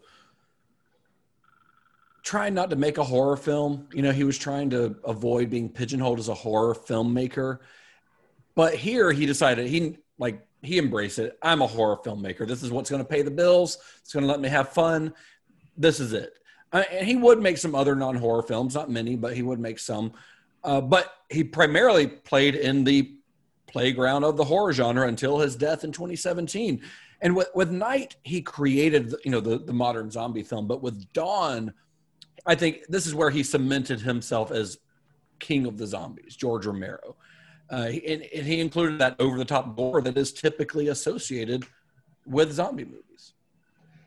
trying not to make a horror film. You know, he was trying to avoid being pigeonholed as a horror filmmaker. But here he decided he like he embraced it. I'm a horror filmmaker. This is what's going to pay the bills. It's going to let me have fun. This is it. Uh, and he would make some other non-horror films, not many, but he would make some. Uh, but he primarily played in the playground of the horror genre until his death in 2017. And with, with Night, he created you know the, the modern zombie film. But with Dawn, I think this is where he cemented himself as king of the zombies, George Romero. Uh, and, and he included that over the top gore that is typically associated with zombie movies.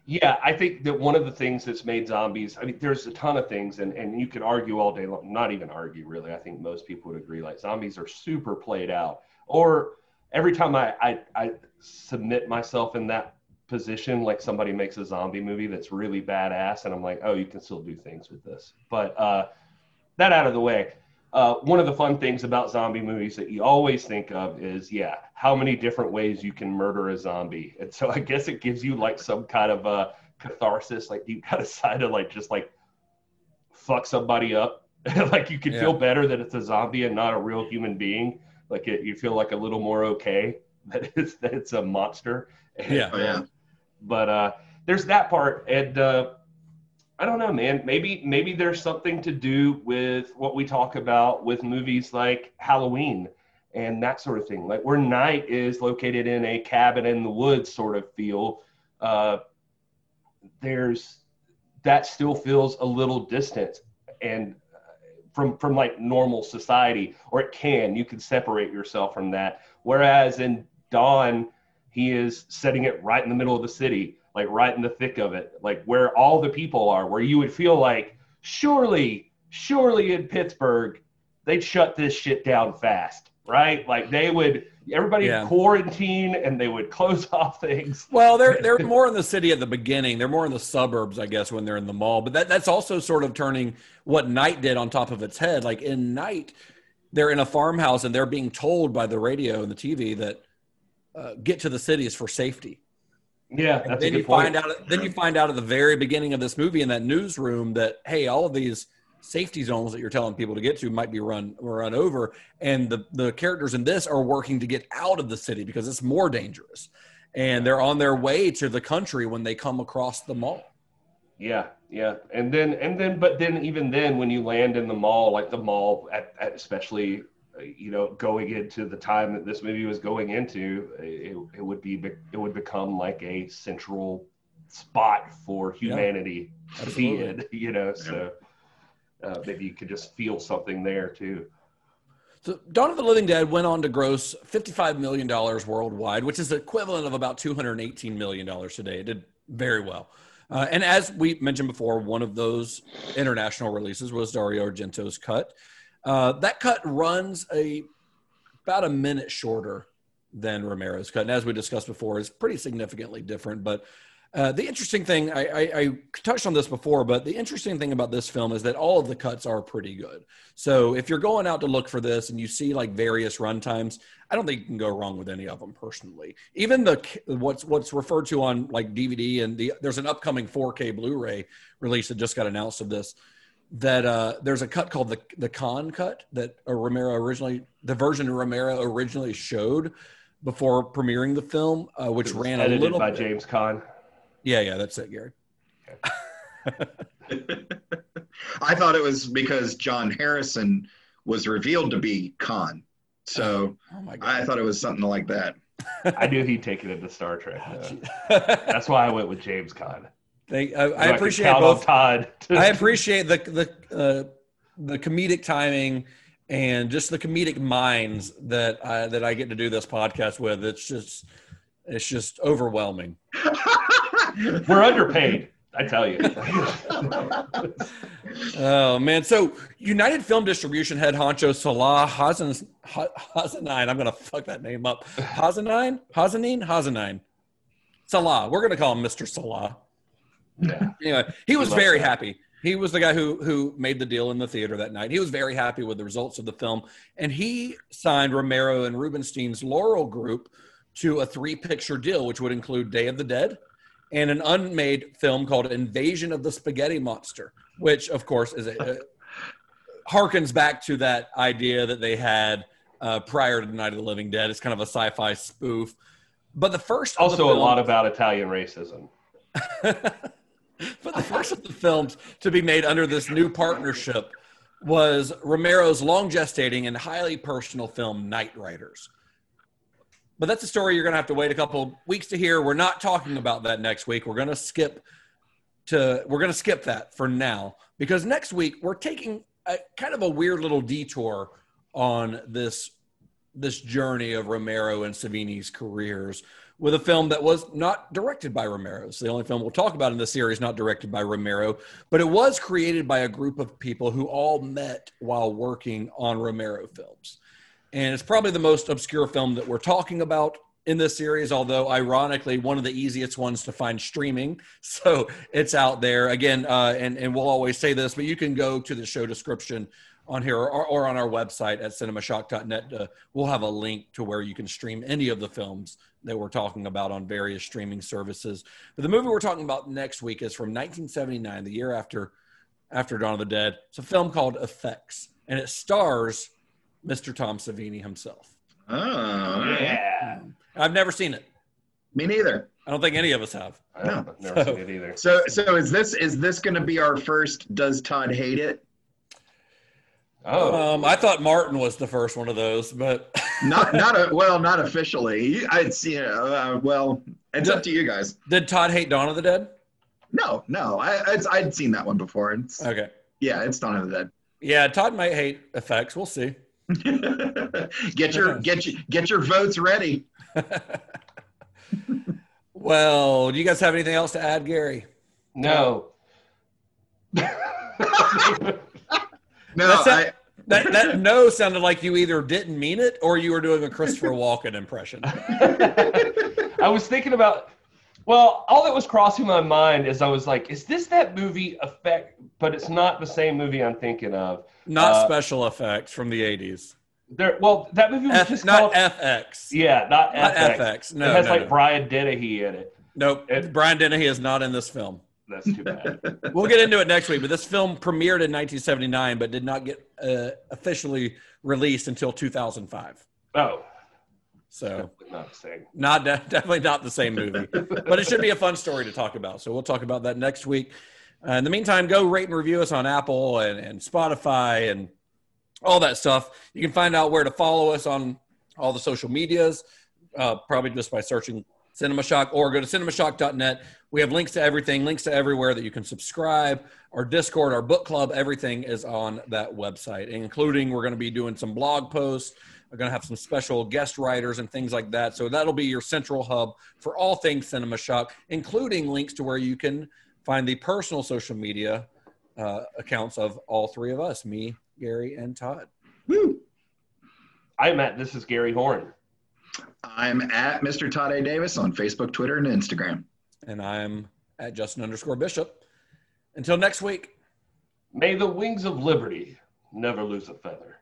Yeah, I think that one of the things that's made zombies, I mean, there's a ton of things, and, and you could argue all day long, not even argue really. I think most people would agree, like zombies are super played out. Or every time I, I, I submit myself in that position, like somebody makes a zombie movie that's really badass, and I'm like, oh, you can still do things with this. But uh, that out of the way, uh, one of the fun things about zombie movies that you always think of is, yeah, how many different ways you can murder a zombie. And so I guess it gives you like some kind of a catharsis, like you got decide to like just like fuck somebody up. like you can Yeah. feel better that it's a zombie and not a real human being. Like it, you feel like a little more okay that it's that it's a monster. Yeah. Oh, yeah. But uh, there's that part, and uh, I don't know, man. Maybe maybe there's something to do with what we talk about with movies like Halloween and that sort of thing. Like where Night is located in a cabin in the woods sort of feel. Uh, there's that still feels a little distant and uh, from from like normal society, or it can. You can separate yourself from that. Whereas in Dawn, he is setting it right in the middle of the city, like right in the thick of it, like where all the people are, where you would feel like surely, surely in Pittsburgh, they'd shut this shit down fast. right? Like they would everybody Yeah. quarantine and they would close off things. Well, they're they're more in the city at the beginning. They're more in the suburbs, I guess, when they're in the mall. But that, that's also sort of turning what Night did on top of its head. Like in Night, they're in a farmhouse and they're being told by the radio and the TV that uh, get to the cities for safety. Yeah, And then a you point. find out. Then you find out at the very beginning of this movie in that newsroom that hey, all of these safety zones that you're telling people to get to might be run run over, and the the characters in this are working to get out of the city because it's more dangerous, and they're on their way to the country when they come across the mall. Yeah, yeah, and then and then, but then even then, when you land in the mall, like the mall, at, at especially, you know, going into the time that this movie was going into, it, it would be it would become like a central spot for humanity to be in, you know. So uh, maybe you could just feel something there too. So Dawn of the Living Dead went on to gross $55 million worldwide, which is the equivalent of about $218 million today. It did very well. Uh, and as we mentioned before, one of those international releases was Dario Argento's cut. Uh, that cut runs a about a minute shorter than Romero's cut, and as we discussed before, is pretty significantly different. But uh, the interesting thing, I, I, I touched on this before, but the interesting thing about this film is that all of the cuts are pretty good. So if you're going out to look for this and you see like various runtimes, I don't think you can go wrong with any of them personally. Even the what's what's referred to on like DVD and the there's an upcoming 4K Blu-ray release that just got announced of this. That uh, there's a cut called the the Cannes cut that uh, Romero originally the version Romero originally showed before premiering the film, uh, which It was ran a edited little by bit- James Caan. Yeah, yeah, that's it, Gary. I thought it was because John Harrison was revealed to be Khan. So Oh my I thought it was something like that. I knew he'd take it into Star Trek. though. That's why I went with James Caan. Thank, I, I appreciate both. Todd. to- I appreciate the the uh, the comedic timing and just the comedic minds that I, that I get to do this podcast with. It's just it's just overwhelming. We're underpaid. I tell you. Oh man! So United Film Distribution head honcho Salah Hazen Ha- Hazenine. I'm gonna fuck that name up. Hazenine, Hazenine, Hazenine. Salah. We're gonna call him Mr. Salah. Yeah. Anyway, he was very that. happy. He was the guy who who made the deal in the theater that night. He was very happy with the results of the film, and he signed Romero and Rubinstein's Laurel Group to a three picture deal, which would include Day of the Dead and an unmade film called Invasion of the Spaghetti Monster, which of course is a, a harkens back to that idea that they had uh, prior to the Night of the Living Dead. It's kind of a sci-fi spoof. But the first of the Also, a lot about Italian racism. but the first of the films to be made under this new partnership was Romero's long gestating and highly personal film Knightriders. But that's a story you're going to have to wait a couple weeks to hear. We're not talking about that next week. We're going to skip to we're going to skip that for now because next week we're taking a kind of a weird little detour on this this journey of Romero and Savini's careers with a film that was not directed by Romero. It's the only film we'll talk about in this series not directed by Romero, but it was created by a group of people who all met while working on Romero films. And it's probably the most obscure film that we're talking about in this series, although ironically, one of the easiest ones to find streaming. So it's out there again. Uh, and, and we'll always say this, but you can go to the show description on here or, or on our website at cinemashock.net. Uh, we'll have a link to where you can stream any of the films that we're talking about on various streaming services. But the movie we're talking about next week is from 1979, the year after after Dawn of the Dead. It's a film called Effects, and it stars Mr. Tom Savini himself. Oh, Yeah. I've never seen it. me neither. I don't think any of us have. I don't, I've never seen it either. So, so is this is this going to be our first? Does Todd hate it? Oh, Um, I thought Martin was the first one of those, but Not, not a well, not officially. I'd see. Uh, well, it's up to you guys. did Todd hate Dawn of the Dead? No, no, I, I'd, I'd seen that one before. It's, Okay. yeah, it's Dawn of the Dead. Yeah, Todd might hate effects. We'll see. Get your get your get your votes ready. Well, do you guys have anything else to add, Gary? no. No, That's I. That that no sounded like you either didn't mean it or you were doing a Christopher Walken impression. I was thinking about. Well, all that was crossing my mind is I was like, "Is this that movie effect?" But it's not the same movie I'm thinking of. Not Uh, special effects from the eighties. There, well, that movie was F, just not called. FX. yeah, not, Not FX. FX. No, it has no, like no. Brian Dennehy in it. Nope. It- Brian Dennehy is not in this film. That's too bad. We'll get into it next week, but this film premiered in 1979 but did not get uh, officially released until 2005. oh, So not the same. not de- definitely not the same movie, but it should be a fun story to talk about. So we'll talk about that next week. Uh, in the meantime, go rate and review us on Apple and, and Spotify and all that stuff. You can find out where to follow us on all the social medias, uh, probably just by searching Cinema Shock or go to cinemashock.net. We have links to everything, links to everywhere that you can subscribe. Our Discord, our book club, everything is on that website, including we're going to be doing some blog posts. We're going to have some special guest writers and things like that. So that'll be your central hub for all things Cinema Shock, including links to where you can find the personal social media uh, accounts of all three of us me, Gary, and Todd. I'm at. This is Gary Horn. I'm at Mr. Todd A. Davis on Facebook, Twitter, and Instagram. And I'm at Justin underscore Bishop. Until next week. May the wings of liberty never lose a feather.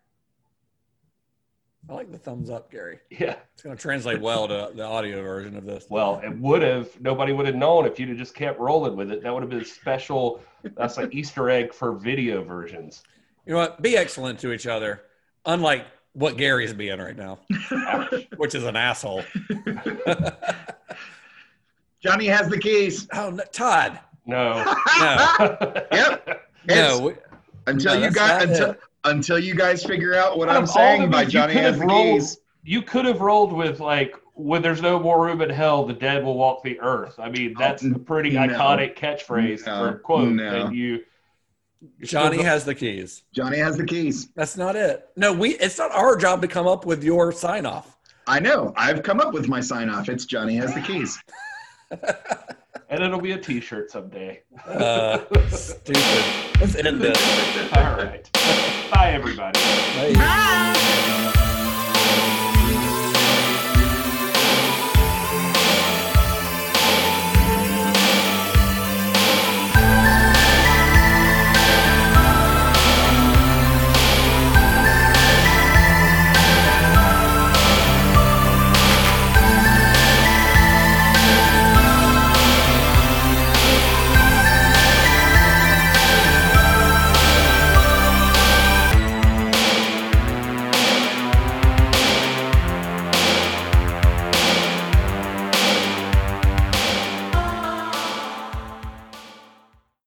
I like the thumbs up, Gary. Yeah. It's going to translate well to the audio version of this. Well, it would have. Nobody would have known if you'd have just kept rolling with it. That would have been a special. That's like Easter egg for video versions. You know what? Be excellent to each other, unlike what Gary's being right now, which is an asshole. Johnny has the keys. Oh, no, Todd. No. No. Yep. No. We- until No, you guys until, it. until you guys figure out what Out I'm saying the by Johnny has have the rolled- keys. You could have rolled with like when there's no more room in hell, the dead will walk the earth. I mean, that's oh, a pretty no. iconic catchphrase No. or quote No. that you. Johnny has the keys. Johnny has the keys. That's not it. No, we. It's not our job to come up with your sign off. I know. I've come up with my sign off. It's Johnny has the keys. And it'll be a T-shirt someday. Uh, stupid. Let's end this. All right. Bye, everybody. Bye.